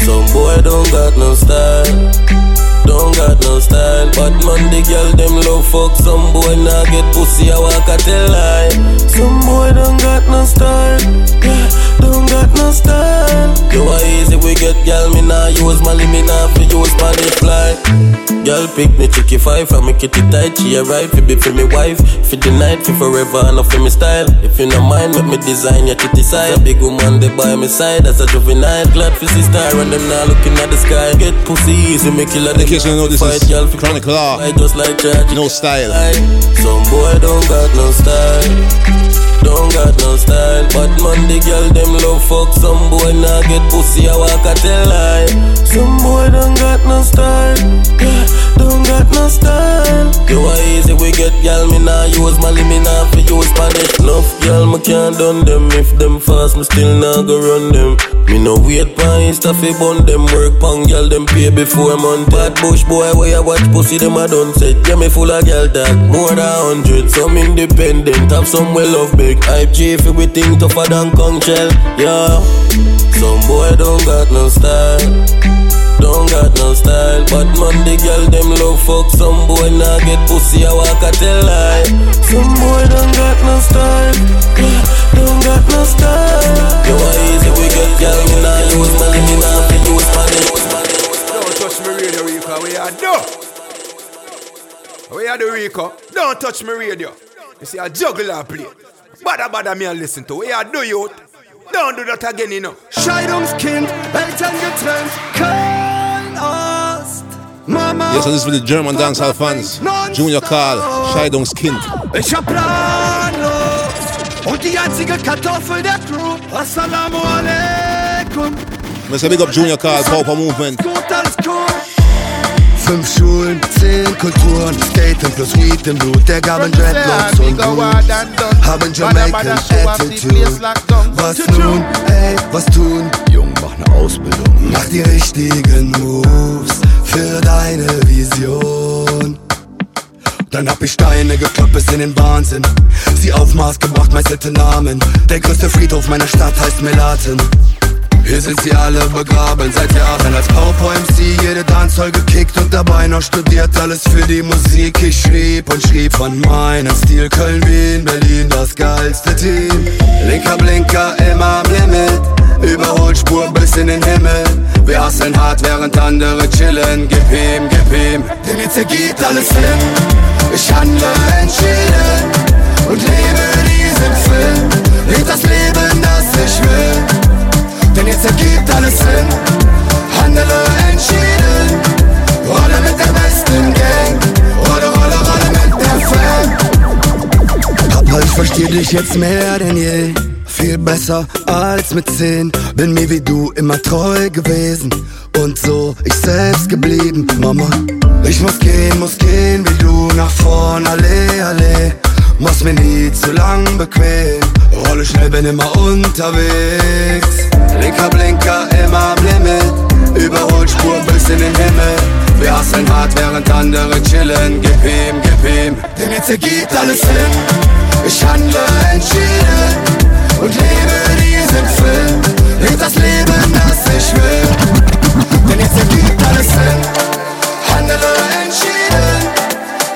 S28: some boy don't got no style. Don't got no style, but man the girl them love fuck. Some boy nah get pussy, I walk a tell lie. Some boy don't got no style, yeah, don't got no style. You are easy, we get girl, me nah use Mali, me nah fi use money fly Girl pick me tricky five, from me kitty tight. She a right, fi be for me wife For the night, fi forever, and for me style. If you no mind, make me design your titty side. A big woman, they by my side As a juvenile, glad for sister And them now looking at the sky. Get pussy easy, me kill her
S7: In case you don't know, this is
S28: girl
S7: Law.
S28: I just like charge
S7: No style.
S28: Some boy don't got no style. Don't got no style. But man the girl them love fuck. Some boy nah get pussy I walk a tell lie. Some boy don't got no style don't got no style. You are easy we get girl Me nah use Mali me nah fi use Spanish. Enough girl me can't done them. If them fast me still nah go run them. Me no wait pa Insta fi bun them. Work pang girl them pay before month Bad bush boy where you watch pussy them a done set. Yeah me full of girl that More than hundred. Some independent Have some well love big. Hype G if we think tougher than conch shell. Yeah. Some boy don't got no style don't got no style, but man the girl them love fuck Some boy nah get pussy, I walk a tell lie Some boy don't got no style, yeah, don't got no style You are easy, we get girl, me nah use money, me nah fi use money
S3: Don't touch me radio, Rico. We are do. We are the Rico. Don't touch me radio. You see, a juggler play. Badda badda me and listen to. We are do youth. Don't do that again, you know.
S22: Scheidungskind, Eltern getrennt, kein Arzt. Mama,
S7: Yes, and this is for the German dancehall fans. Junior Karl, Scheidungskind.
S22: ich hab planlos. Und die einzige Kartoffel der Crew. Assalamu alaikum.
S7: Mr. Big Up Junior Karl, Pauper Movement.
S22: Gut, alles cool.
S29: Fünf Schulen, zehn Kulturen, Skaten plus Weed im Blut, der gaben Dreadlocks und Boots, haben Jamaican Attitude. Was nun, ey, was tun? Jung, mach ne Ausbildung. Mach die richtigen Moves für deine Vision. Dann hab ich Steine gekloppt bis in den Wahnsinn. Sie auf Maß gebracht, meisterte Namen. Der größte Friedhof meiner Stadt heißt Melaten. Hier sind sie alle begraben seit Jahren als Pauper MC jede Dancehall gekickt und dabei noch studiert alles für die Musik. Ich schrieb und schrieb von meinem Stil Köln, Wien, Berlin, das geilste Team. Linker Blinker immer am Limit, Überholspur bis in den Himmel. Wir hasseln hart, während andere chillen. Gib ihm, gib ihm, denn jetzt ergibt alles Sinn. Ich handle entschieden und lebe diesen Film. Leb das Leben, das ich will. Denn jetzt ergibt alles Sinn Handele entschieden Rolle mit der besten Gang Rolle, Rolle, Rolle mit der Fan Papa, ich versteh dich jetzt mehr denn je viel besser als mit zehn. Bin mir wie du immer treu gewesen und so ich selbst geblieben. Mama, ich muss gehen, muss gehen wie du nach vorn, alle, alle. Mach's mir nie zu lang bequem. Rolle schnell, bin immer unterwegs. Linker Blinker, immer am Limit. Überholspur bis in den Himmel. Wir hasseln hart, während andere chillen. Gib ihm, gib ihm, denn jetzt ergibt alles Sinn. Ich handle entschieden und lebe diesen Film. Leb das Leben, das ich will. Denn jetzt ergibt alles Sinn. Handle entschieden.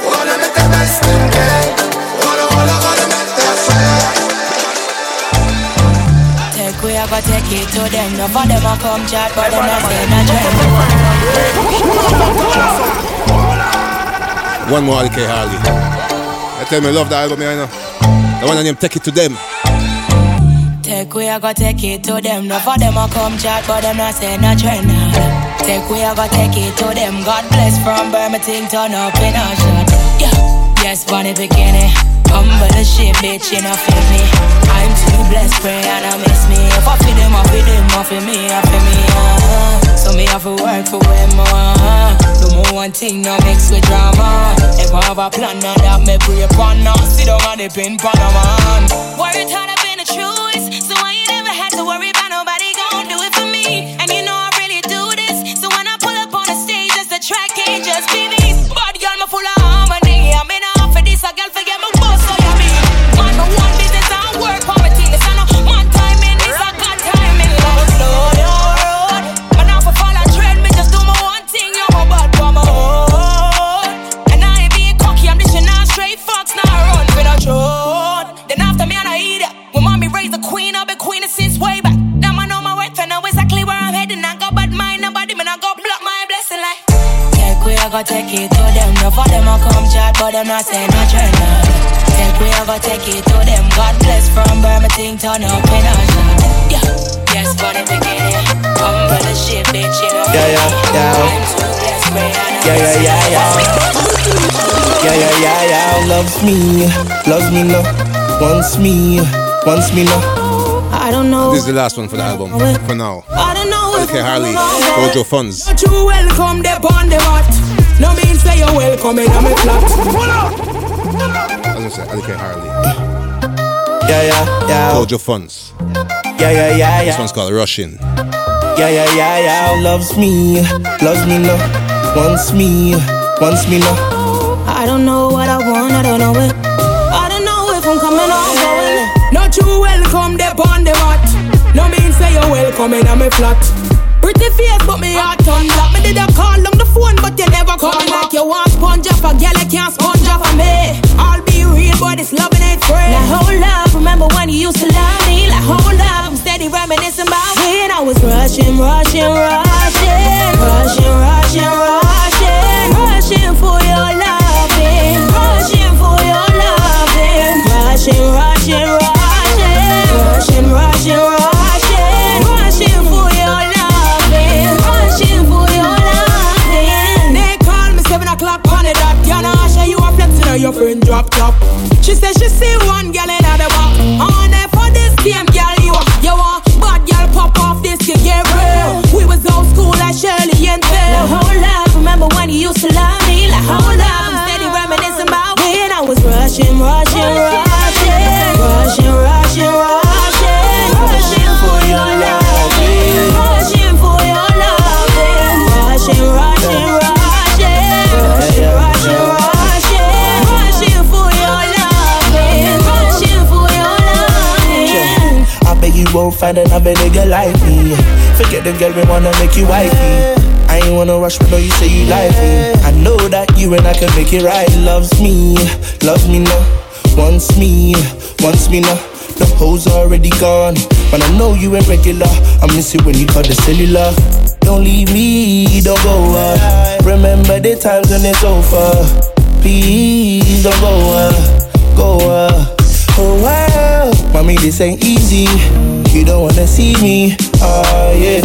S29: Rolle mit der besten Gang.
S5: We a go take it to them. No for them a come chat, but them not say no
S7: One more Alicaì Harley. I tell me love the album, I know. The one named Take It to Them.
S5: Take we a go take it to them. No for them a come chat, but them not say no trend. Take we a go take it to them. God bless from Birmingham, turn up in a shot. Yeah, yes, bunny beginning. Humble the shit, bitch, you know, feel me. I'm too blessed, pray and I miss me. If I feel them, I feel them, I feel me, I feel me. Uh. So me have to work for way more. Do more one thing, no mix with drama. If I have a plan, now that me pray upon, now sit down on the pin, pan a man. Worry tied up in the truth, go take it to them. No for them a come chat, but them not say no trend. Take we a go take it to them. God bless from Birmingham, turn up in a shot. Yeah, yes, for the beginning. Umbrella shit, bitch, you know.
S30: Yeah, yeah, yeah. Yeah, yeah, yeah, yeah. Yeah, yeah, yeah, yeah. Loves me, loves me no. Wants me, wants me no.
S5: I don't know.
S7: This is the last one for the album. For now.
S5: I don't know.
S7: Alicaì, Harley. Kojo Funds.
S5: But you welcome the on the mat. No mean say you're welcome in my flat.
S7: As I said, Alicaì, Harley.
S30: Yeah, yeah, yeah.
S7: Kojo Funds.
S30: Yeah, yeah, yeah, yeah.
S7: This one's called Rushing.
S30: Yeah, yeah, yeah, yeah. Loves me, loves me no. Wants me, wants me no.
S5: I don't know what I want, I don't know it. I don't know if I'm coming or going. Not you welcome, they on the mat. No mean say you're welcome in my flat. Pretty face, but me heart hold up, remember when you used to love me? Like hold up, I'm steady reminiscing about when I was rushing, rushing, rushing, rushing, rushing, rushing, rushing for your loving, rushing for your loving, rushing, rushing, rushing, rushing, rushing, rushing, rushing for your loving, rushing for your loving. They call me seven o'clock on the dot. Yana Asha, you are flexing on your friend drop top. She said
S30: find another nigga like me. Forget the girl we wanna make you wifey. I ain't wanna rush, but know you say you like me. I know that you and I can make it right. Loves me, loves me now. Wants me, wants me now. The hoes already gone, but I know you ain't regular. I miss it when you call the cellular. Don't leave me, don't go uh. Remember the times when it's over. Please don't go uh, go uh. Oh wow, mommy, this ain't easy. You don't wanna see me, ah yeah.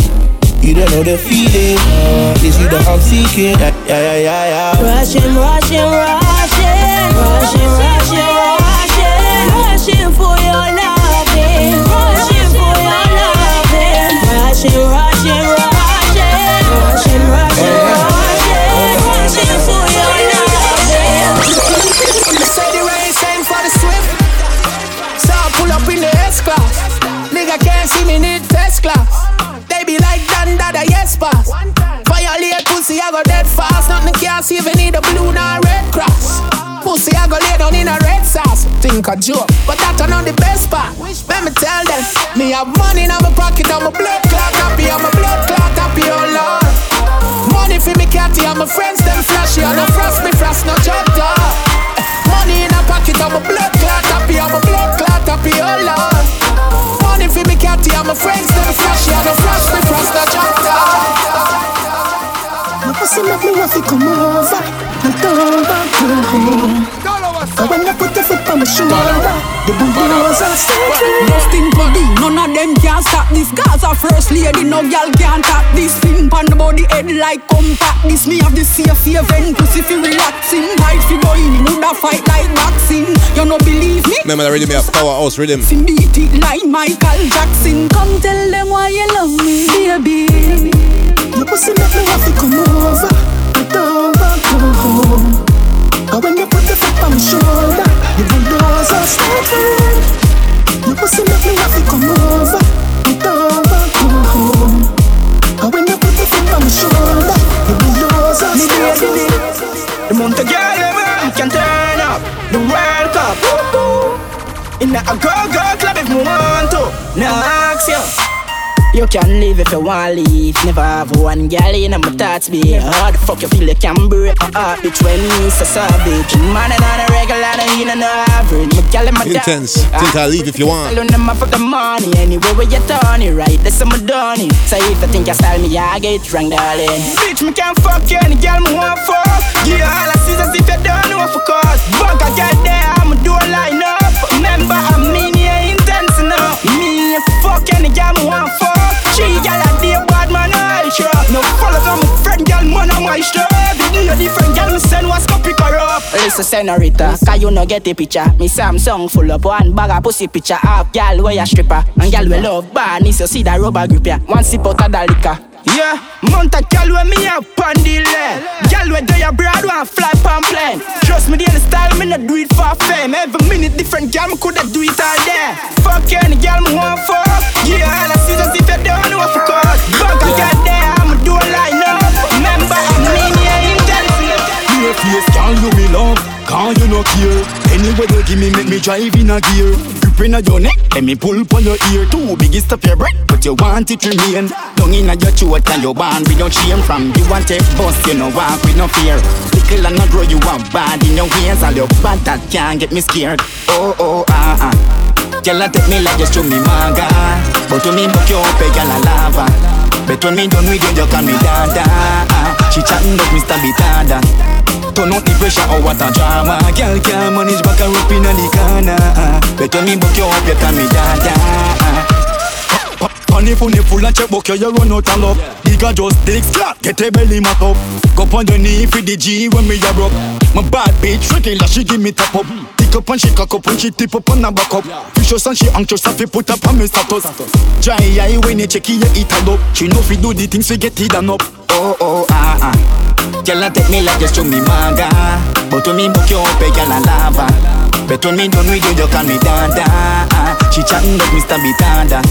S30: You don't know the feeling. This is the I'm seeking. Yeah, yeah, yeah, yeah.
S5: Rushing, rushing, rushing, rushing, rushing,
S31: You need a blue nor red cross. Pussy, I go lay down in a red sauce. Think a joke, but that not the best part. Let me tell them, me have money in my pocket, I'm a blood clot happy, I'm a blood clot happy, oh lord. Money for me catty, I'm a friends, them flashy, I no frost me frost, no job. Money in a pocket, I'm a blood clot happy, I'm a blood clot happy, oh lord. Money for me catty, I'm a friends, them flashy, I no frost me frost, no job dog.
S27: My pussy make me want to come over and turn back to home. And when you put your foot on my shoulder, the bulldozer start
S4: Nothing to do, none of them can stop this. Gaza first lady, no girl can tap this. Spin pan the body head like compact. This me have the safe event, pussy fi relaxing. Right fi go in, woulda fight like boxing. You no believe me?
S7: Remember the rhythm, yeah, powerhouse rhythm.
S4: Fi beat it like Michael Jackson. Come tell them why you love me, baby.
S27: Your pussy make me want to come over and turn back to go home. And when you put your foot on my shoulder, the bulldozer start to run. Your pussy make me want to come over and turn back to go home. And when you put your foot on my shoulder, the
S31: Me
S27: start to
S31: baby. The of girl can turn up the World Cup. In a go-go club if me want to. Now ask you.
S15: You can live if you want leave. Never have one girl in my thoughts, be How the fuck you feel you can break my heart, bitch, when me so savage. Man, and on a regular, and you know no average. My girl in my
S7: Intence. Think I'll leave if you want.
S15: Alone them for the money, Anyway, where you turn it right, that's some done it. So if you think you style me, I get wrong, darling.
S31: Bitch, me can't fuck you, any girl me want fuck. Give you all the scissors if you don't know for cause. Fuck a there, I'ma do a line up. Remember, I mean girl man, I'm my sure. Every day a different girl me send what's copy up.
S15: Listen, senorita, can you no get the picture? Me Samsung full up one bag of pussy picture. Half gal where you stripper, and gal we love bar. Needs to see that rubber grip ya. One sip out of the liquor.
S31: Yeah, mount a gal where me up on the lane. Gal where they abroad one fly pan plane. Trust me, the style me not do it for fame. Every minute different gal me coulda do it all day. Fuck any gal me want fuck. Yeah, all the scissors if you don't know for cause. Fuck a gal there, I'ma do a line
S13: face can you me love, can you no care. Anyway you give me make me drive in a gear. Grip in your neck, let me pull on your ear. Too big is stop your breath, but you want it remain. Down in your throat and your band with no shame From you want take bust, you know walk with no fear. Little and not grow you up bad in your ways. All your bad that can't get me scared. Oh oh ah ah. Girl I take me like just show me manga But to me book you up a girl a lava. But when me done with you, you call me dada. She chatting up Mr. Bitada Turn out the pressure, oh what a drama. Girl can't manage back and up in the corner when me book you up, you call me dada Funny funny full of checkbook, you run out of love. Bigger just takes clock, get a belly mat up. Go on your knee for the G when me a broke My bad bitch, regular, she give me top up. Tick up and she cock up and she tip up and a back up. Vicious and she anxious, if you put up on me status. Dry eye when you check it, you eat a up She know you do the things, we get it done up. Oh oh ah ah. Girl take me like just show me manga But when me book you up, a girl a lava But when me done with you, you call me dada She chatting up Mr. Bitada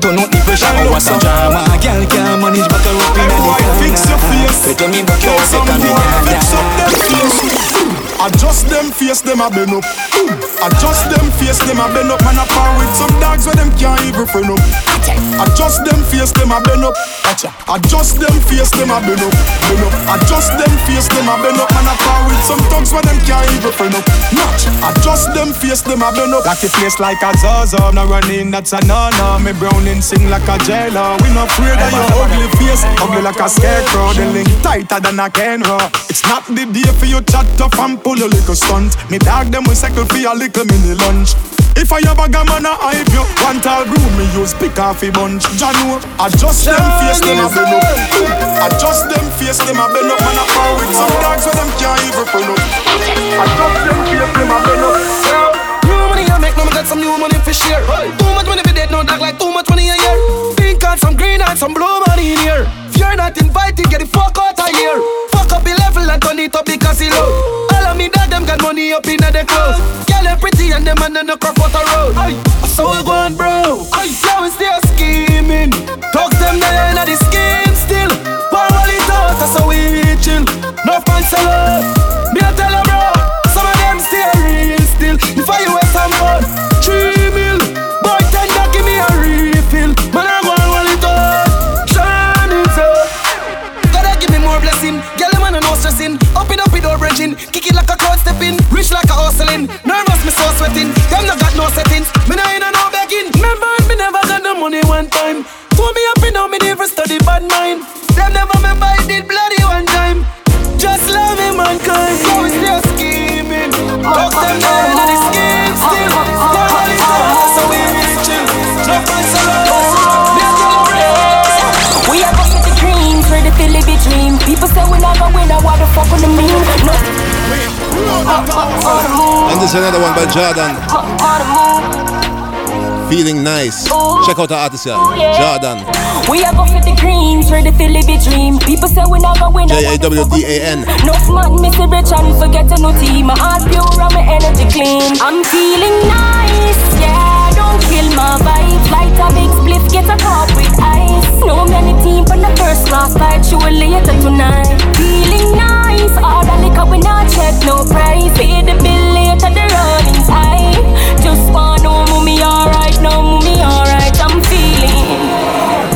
S13: Turn out the pressure, oh what's a drama Girl can't manage back her up in the corner Fix your face But when me you up, you call me dada Adjust them face, them a bend up. Adjust them face, them a bend up. Man a par with some dogs where them can't even friend up. Adjust them face, them a bend up. Adjust them face, them a bend up. Bend up. Adjust them face, them a bend up. Man a par with some dogs where them can't even friend up. Notch. Adjust them face, them a bend up.
S32: Got the face like a Zaza, no running, that's a no-no. Me browning sing like a jailer. We not afraid of your ugly face, ugly like a scarecrow. The link tighter than a Kenra. It's not the day for you chat up and pull a little stunt. Me dog them we cycle for a little mini lunch. If I have a gammon a hype you, one tall broom me use pick off a bunch. Janu, adjust them face them a bend up. Adjust them face them a bend up. Man a power with some dogs where them can't even pull up. Adjust them face them a bend up.
S33: New money I make, now me got some new money for share. Too much money be dead, no dog like too much money a year. Pink and some green and some blue money in here. If you're not invited, get the fuck out of here. Fuck up the level and turn it up because he low. All of me dog them got money up in the clothes. Girl they pretty and them man no crop out And
S7: there's another one by Jawdan. Feeling nice. Check out the artist here. Jawdan.
S23: We are go for the greens, for the Philly be dream. People say we never win.
S7: J A W D A N.
S23: No smart, a rich and forget a new team. My heart pure and my energy clean. I'm feeling nice, yeah. Don't kill my vibe. Light a big spliff, get a cup with ice. No many team from the first class, fight you will later tonight. Feeling nice, all the liquor we not check no price. Pay the bill later, the running's high. Just want no mommy alright, no mommy alright. I'm feeling.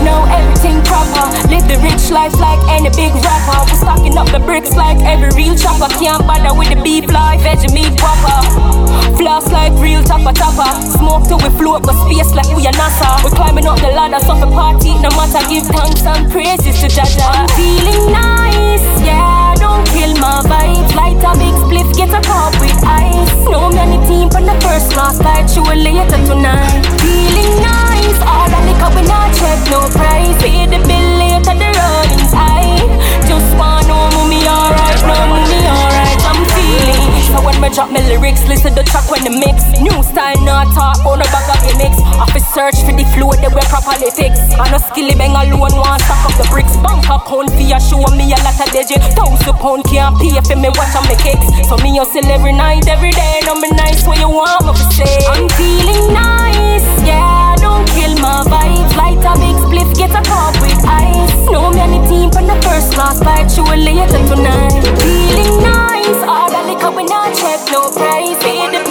S23: Know everything proper. Live the rich life like any big rapper. We stocking up the bricks like every real chopper. Can't bother with the beef life, veggie meat proper. Floss like real topper topper. Smoke till we float, but space like we are NASA. We climbing up the ladder, so for party, no matter. Give thanks and praises to Jaja. I'm feeling nice, yeah. Kill my vibes. Light a big spliff, get a cup with ice. No many team from the first class, fight you later tonight. Feeling nice, all the liquor we not check no price. Pay the bill later, search for the flow, they wear properly fix. I no Skillibeng alone, want stack up the bricks. Bank account for ya, show me a lot of digit. Thousand pound can't pay for me watch on my kicks. So me hustle every night, every day. No me nice what you want me to say. I'm feeling nice, yeah. Don't kill my vibes. Light a big spliff, get a cup with ice. No many team from the first class, fight you later tonight. Feeling nice, all the liquor we not check no price. The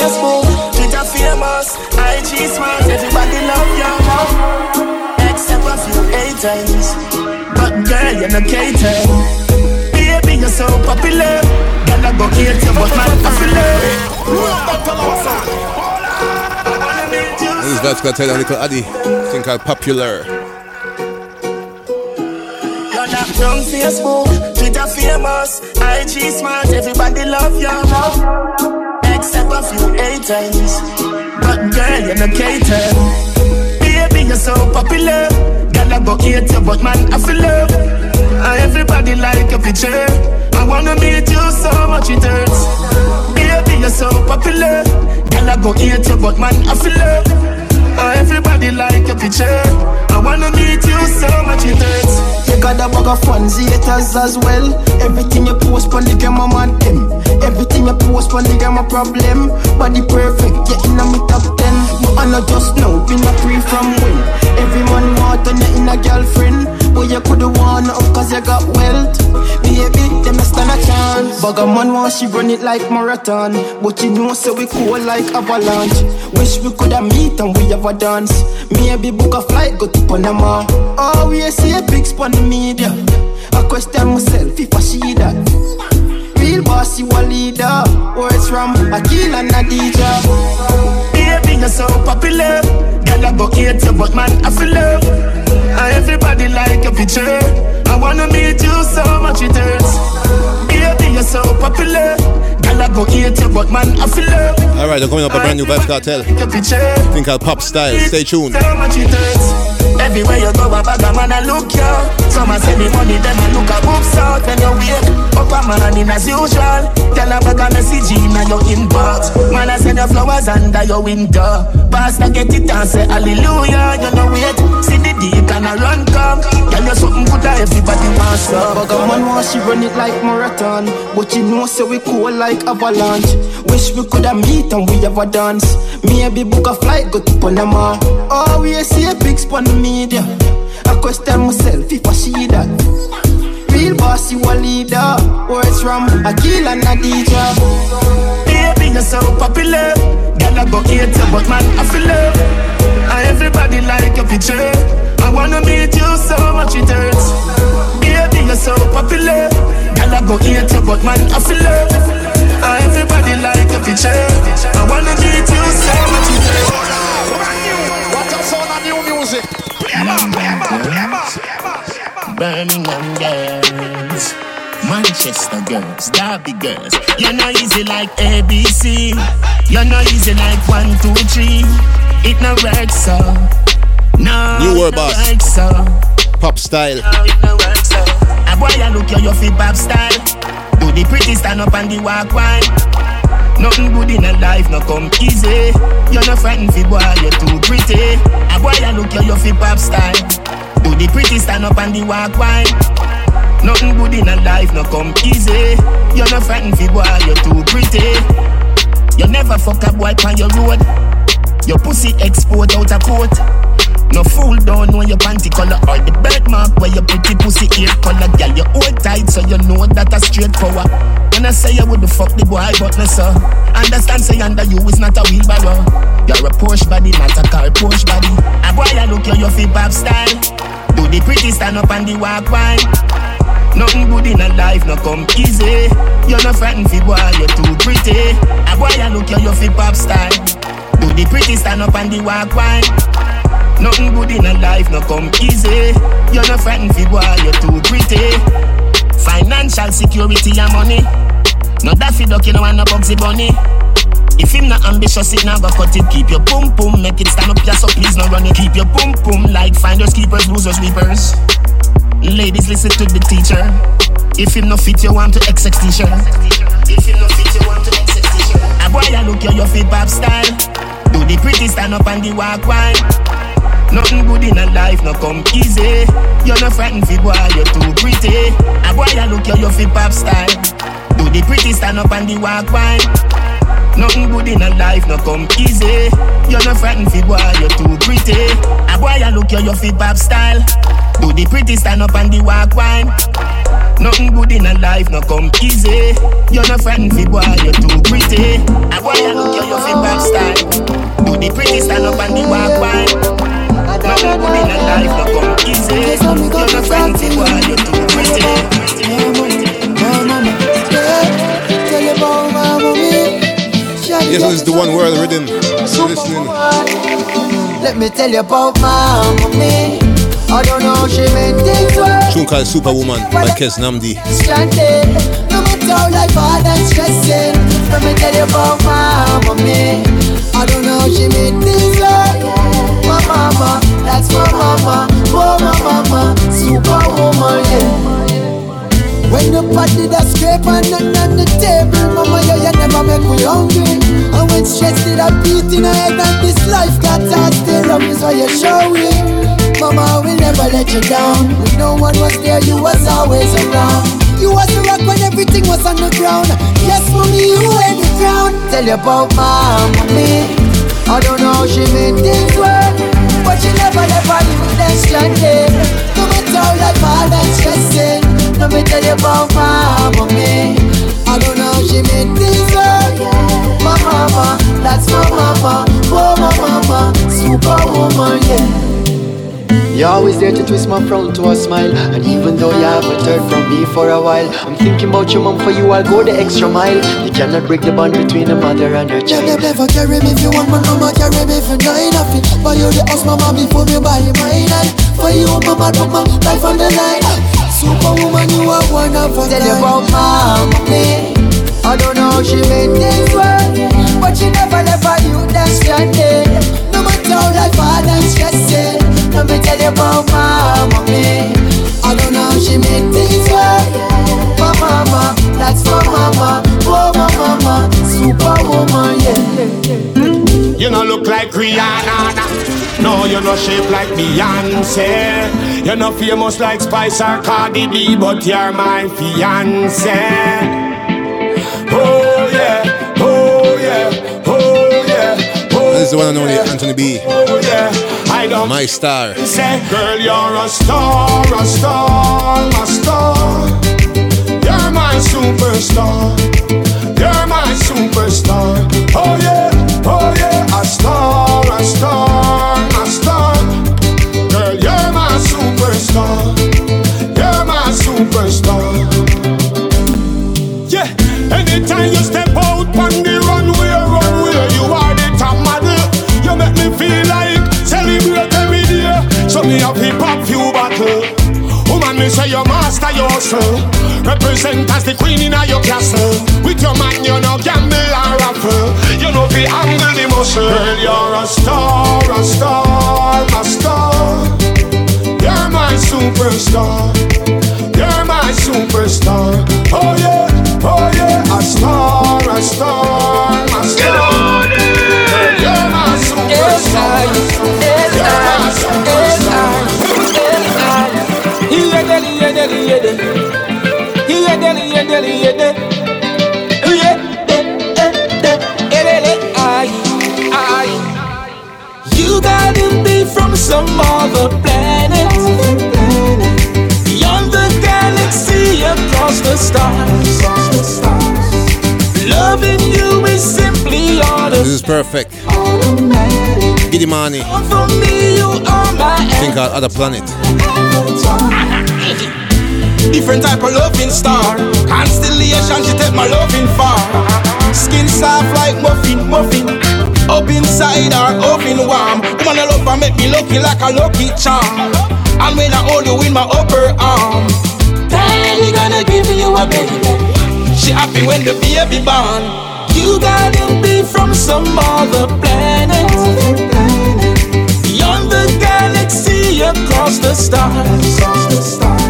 S33: From Facebook, Twitter famous, IG smart, everybody love you. Except a few haters, but girl you no cater. Baby you're so popular, girl I go hate you, but man I feel
S7: This is Vybz Kartel and Likkle Addi. Thing called Popular.
S33: You're not from Facebook, Twitter famous, IG smart, everybody love you. Except a few haters, but girl you're no cater. Baby you're so popular, girl I go hate you, but man I feel love. And everybody like your picture. I wanna meet you so much it hurts. Baby you're so popular, girl I go hate you, but man I feel love. And everybody like your picture. I wanna meet you so much it hurts.
S10: You got a bag of fans, haters as well. Everything you post on the game, I'm on them. Everything you post on the game, a problem. Body perfect, getting on me top 10. But I know just now, been a free from when. Every man want on you in a girlfriend. Boy, you could've won nothing cause you got wealth. Baby, them a stand a chance. Bugger man want she run it like marathon. But you know so we cool like avalanche. Wish we coulda meet and we have a dance. Maybe book a flight, go to Panama. Oh, we see a big spot the media. I question myself if I see that. Real boss, you a leader. Words from Akil and Adija
S33: Baby, you're so popular. Girl, I go hate you, but man, I feel picture. I wanna meet you so much it hurts. Baby, you're so popular. Girl, I go hate you, but man, I feel love.
S7: Alright, they're coming up a brand new Vybz Kartel. Think I'll pop style. Stay tuned.
S33: So much it hurts. Everywhere you go, a bag of man, I look you. Some a send me money, them I look a boobs out when you wake up a man in as usual. Tell a bag of message in your inbox. Man, I send your flowers under your window. Pastor get it and say hallelujah. You know wait, see the deep and I run come. Tell you something good that everybody wants some.
S10: Bugger man want she run it like marathon, but you know so we cool like avalanche. Wish we coulda meet and we a dance. Maybe book a flight go to Panama. Always oh, see a pics on the media. I question myself if I see that. Real boss, you a leader. Words from Akil and Nadija.
S33: Baby, you're so popular. Girl, I go hate you, but man, I feel love. And everybody like your picture. I wanna meet you so much it hurts. Baby, you're so popular. Girl, I go hate you, but man, I feel love. And everybody like your picture. I wanna meet you so much it hurts.
S34: What a sound of new music.
S33: Birmingham girls, Manchester girls, Derby girls. You're not easy like ABC. You're not easy like one, two, three. It no works so. No,
S7: World
S33: no
S7: Boss.
S33: works so.
S7: Pop style.
S33: No, it no works so. A boy, I look you, you fit pop style. Do the pretty stand up and the walk wide. Nothing good in a life, no come easy. You're not frightened fi boy, you're too pretty. A boy, I look you, you fi pop style. Do the pretty stand up and the walk wide. Nothing good in a life, no come easy. You're not frightened fi boy, you're too pretty. You never fuck a boy on your road. Your pussy export out a coat. No fool don't know your panty color or the birthmark where your pretty pussy ear color. Girl, you hold tight so you know that a straight power. When I say you would fuck the boy, but no sir. Understand say under you is not a wheelbarrow. You're a Porsche body, not a car Porsche body. A boy I look you, you feel pop style. Do the pretty stand up and the walk wide. Nothing good in a life, no come easy. You're not frightened fi boy, you're too pretty. A boy I look you, you feel pop style. Do the pretty stand up and the walk wide. Nothing good in a life, no come easy. You're not frightened fi boy, you're too pretty. Financial security and money. No daffy duck, you know, and no bugsy bunny. If him not ambitious, it never cut it. Keep your pum pum, make it stand up, yeah, so please no run it. Keep your pum pum like finders, keepers, losers, reapers. Ladies, listen to the teacher. If him no fit, you want to XX t-shirt. If him no fit, you want to XX t-shirt. A boy, I look you, your fit pop style. Do the pretty stand up and the walk wide. Nothing good in a life, no come easy. You're not frightened fi boy, you're too pretty. A boy, I look you, your fit pop style. Do the pretty stand up and the walk wide. Nothing good in a life, no come easy. You're not frightened fi boy, you're too pretty. A boy, I look you, your fit pop style. Do the pretty stand up and the walk wide. Nothing good in a life, no come easy. You're not frightened fi boy, you're too pretty. A boy, I look you, your fit pop style. Do the pretty stand up and the walk wide. Nothing good in a life, no come easy. You're not frightened fi boy, you're too pretty.
S7: Yes, this is the One World Riddim. You're listening.
S35: Let me tell you about my mommy. I don't know she meant things well.
S7: Tune called Superwoman by Keznamdi.
S35: Stranded. No matter how life hard and stressing. Let me tell you about my mommy. I don't know she meant things well. My mama, that's my mama. Oh, my mama, superwoman, yeah. When the did a scrape and nothing on the table. Mama, you, you never make me hungry. And when stress did a beat in her head And this life. Got to still up is what you're showing Mama, we never let you down. When no one was there, you was always around. You was the rock when everything was on the ground. Yes, mommy, you were the ground Tell you about mommy. I don't know how she made things work But she never, never leave them stranded No matter how life hard and stressing let me tell you about mama. mommy. I don't know how she made this up. My mama, that's my mama. Oh, my mama, superwoman, yeah.
S36: You're always there to twist my frown to a smile And even though you haven't heard from me for a while I'm thinking about your mom for you, I'll go the extra mile You cannot break the bond between a mother and her child
S37: Yeah, never carry me if you want my mama carry me for nine of it Buy you the house, mama, before me buy my life for you, mama, put my life on the line Superwoman, you are one of a
S35: Tell you about mama, me. I don't know how she made this work, but she never never you that's stranded. No matter how life hard and stressed, let me tell you about mama, me. I don't know how she made this work. My mama, that's my mama, oh my mama, superwoman, yeah.
S38: You no look like Rihanna. No, you no shape like Beyonce. You're no famous like Spice or Cardi B, but you're my fiance. Oh yeah, oh yeah, oh yeah. Oh,
S7: This is the one and only Anthony B.
S38: oh yeah. I don't
S7: My star.
S38: say, girl, you're a star, a star, a star. You're my superstar. You're my superstar. Oh yeah, oh yeah, a star, a star, a star. Girl, you're my superstar. You're my superstar. Yeah, anytime you step out on the runway, runway, you are the top model. You make me feel like celebrate every day. So me have hip hop few battle. Woman, me say you master yourself. Represent as the queen in your castle. With your man, you no gamble or raffle. You know be angle the muscle. Girl, you're a star, a star, a star. You're my superstar. You're my superstar. Oh yeah, oh yeah, a star, a star.
S39: You gotta be from some other planet. Beyond the galaxy, across the stars. Loving you is simply
S7: This is perfect. Giddimani.
S39: For me, you are my
S7: Think out other planet.
S39: Different type of loving star. Constellation, she take my loving far. Skin soft like muffin, muffin. Up inside her, oven warm. Woman, I love her, make me lucky like a lucky charm. And when I hold you in my upper arm, Daddy gonna give you a baby. She happy when the baby born. You gotta be from some other planet. Beyond the galaxy, across the stars.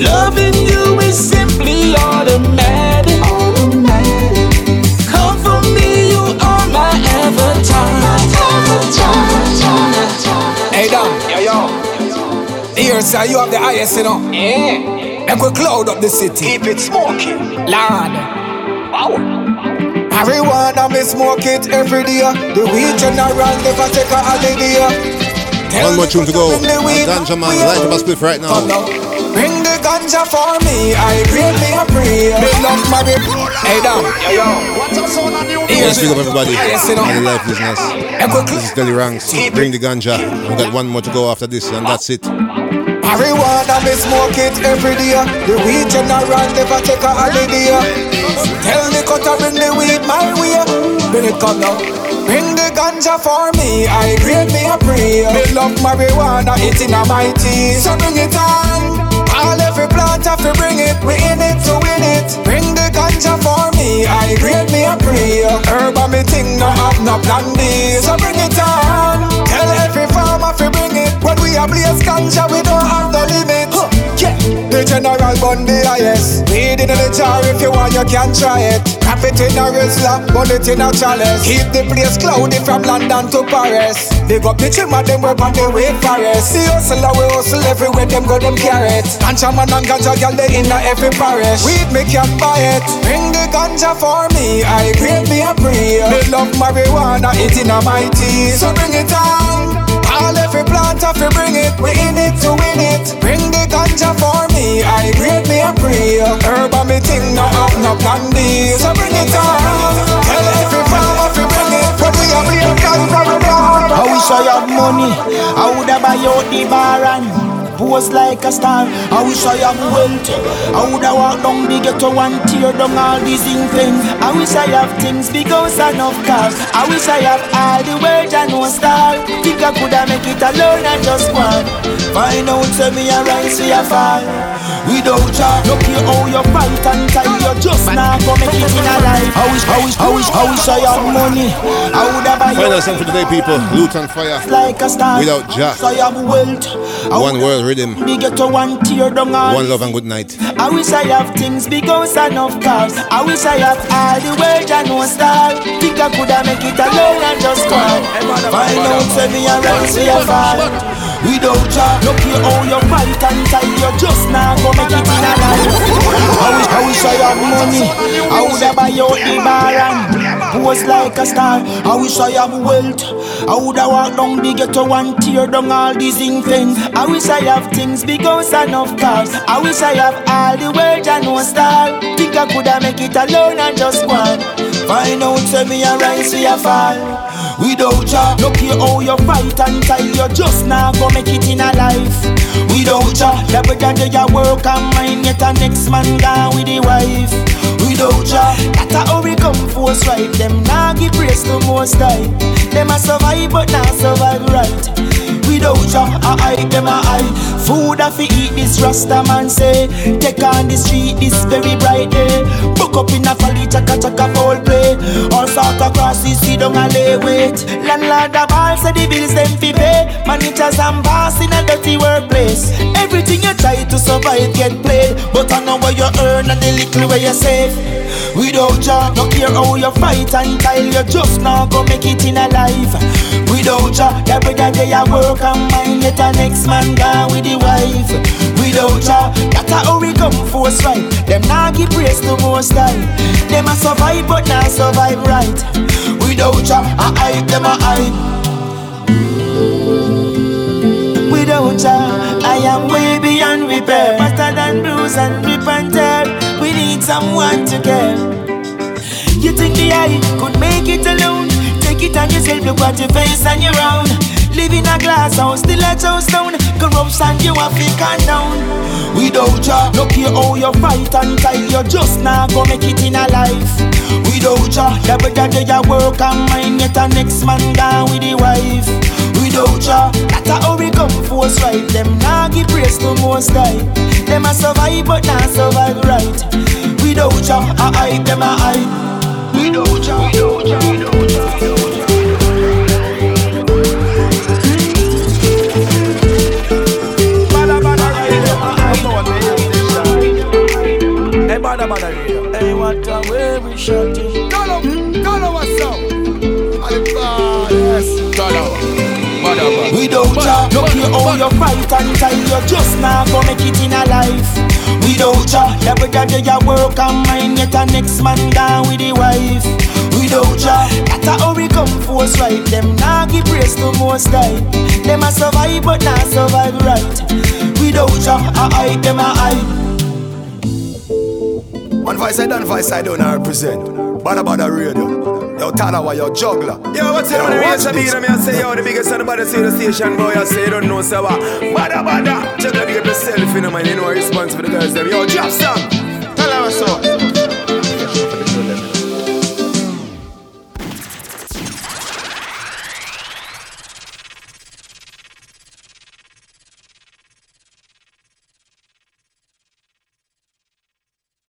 S39: Loving you is simply automatic. Come for me, you are my avatar.
S40: Hey, Dan. Yo, yo. Here, sir, you have the highest, you know. Yeah. And we cloud up the city. Keep it smoking. Lord. Wow. Marijuana, me smoke it every day. The weed general never take a holiday.
S7: One more tune to go. Ganja man, light up a spliff right now.
S40: Bring the ganja for me. I pray me a prayer. Me love my baby. Hey, down. Yo, yo. What's up, son?
S7: Let's big up everybody.
S40: Yes, you know.
S7: All the life listeners. This is Delly Ranx. Bring the ganja. We got one more to go after this, and that's it.
S40: Marijuana, me smoke it every day. The weed general never take a holiday. Tell the cutter bring the weed my way. Bring it come now. Bring the ganja for me. I grade me a prayer. Me love marijuana, it in a my tea. So bring it on. Plant have to bring it. We in it to win it. Bring the ganja for me. I grade me a prayer. Herb and me thing no have no plan B. So bring it on. Tell every farmer to bring it. When we a blaze ganja, we don't have no limit. Huh. Yeah. The general bun the highest. Weed in the jar if you want, you can try it. Wrap it in a Rizla, burn it in a chalice. Keep the place cloudy from London to Paris. Big up the trimmer, them work on the way forest. The hustler, we hustle everywhere, them go, them carry it. Ganja man and ganja girl, they in a every parish. Weed, me can buy it. Bring the ganja for me, I grade me a prayer. Me love marijuana, it in a my tea. So bring it on. All every plant have to bring it, we in it to win it. Bring the ganja for me, I grade me a prayer. Herb and me thing no have no plan B, so bring it on. Tell every farmer to bring it, but we are real ganja we
S10: wish I had money. I woulda buy out the bar and pose like a star. I wish I have wealth. I woulda walk down the ghetto and tear down all these things. I wish I have things big house and enough cars. I wish I have all the world and no star. Think I coulda make it alone and just one. Find out say me a rise we a fall. Without ya, look you how you fight and time you just now go make it in a life. I wish, I wish, I wish, I wish I have money. I woulda buy
S7: Final song for the day, people. Lutan Fyah.
S10: like a star.
S7: Without Jah.
S10: I have wealth.
S7: One world Riddim.
S10: me get to one tear down all
S7: One love and good night.
S10: I wish I have things house and enough cars. I wish I have all the world and no star. Think I coulda make it alone and just cry. Find out say me a rise we a fall. Without Jah, look you how you fight and tie you just now go make it in a life. I wish I wish I have money. I woulda buy out the bar and pose like a star. I wish I have wealth. I woulda walk down the ghetto and tear down all these things. I wish I have things because I enough cars. I wish I have all the world and no star. Think I coulda make it alone and just one. Find out say me a rise we a fall. Without Jah, look you how you fight and tie you just now go make it in a life. Without Jah, the brother do your work and mine yet a next man gone with the wife. Without Jah, that's how we come force right. Them now give praise to most high. Them a survive but not survive right. Without Jah, I eye them a eye. Food I fi eat this Rasta man say. Take on the street this very bright day. Book up in a folly chaka chaka foul play. All sort of crosses see down a lay wait. Landlord the ball say the bills them fi pay. Managers and boss in a dirty workplace. Everything you try to survive get played. But I know what you earn and the little where you save. Without Jah, no care how you fight and tile, you just now go make it in a life. Without Jah, the brother they a work and mind, yet a next man gone with the wife. Without Jah, that's how we come force right. Them now give praise to most high. Them a survive but not survive right. Without Jah, I hide them a hide. Without Jah, I am way beyond repair. Faster than bruise and rip and tear. We need someone to care. You think the eye could make it alone? Take it on yourself, look at your face and your round. Live in a glass house, still a town. Corruption, you have to down. Without Jah, look here how you fight and tie. You just now go make it in a life. Without Jah, the brother do your work and mine, yet a next man gone with the wife. Without Jah, that's how we come force right. Them now give praise to most high. Them a survive but not survive right. Without Jah, I hide them a hide. Without Jah, without Jah, without Jah, without Jah.
S41: Bada bada radio. Hey, what a way we shot it.
S3: Dollar, dollar, what's up? Alibaba, yes. Dollar, badda badda.
S10: Without Jah, look you how you fight and tie You just now go make it in a life. Without Jah, the brother do your work and mine Yet a next man down with the wife. Without Jah, that's how we come force right Them now give praise to most high. Them a survive but not survive right. Without Jah, I hide them a hide
S3: One voice I done, voice I don't represent. Badda badda radio. Yo, Talawa, yo, juggler.
S41: Yo, what's it on the radio? Me, me, I say, yo, the biggest anybody see the station, boy, I say, you don't know, so what? Badda badda. Gotta get yourself, you know, man, you know, response for the girls, them. Yo, drop some. Tell her what's up.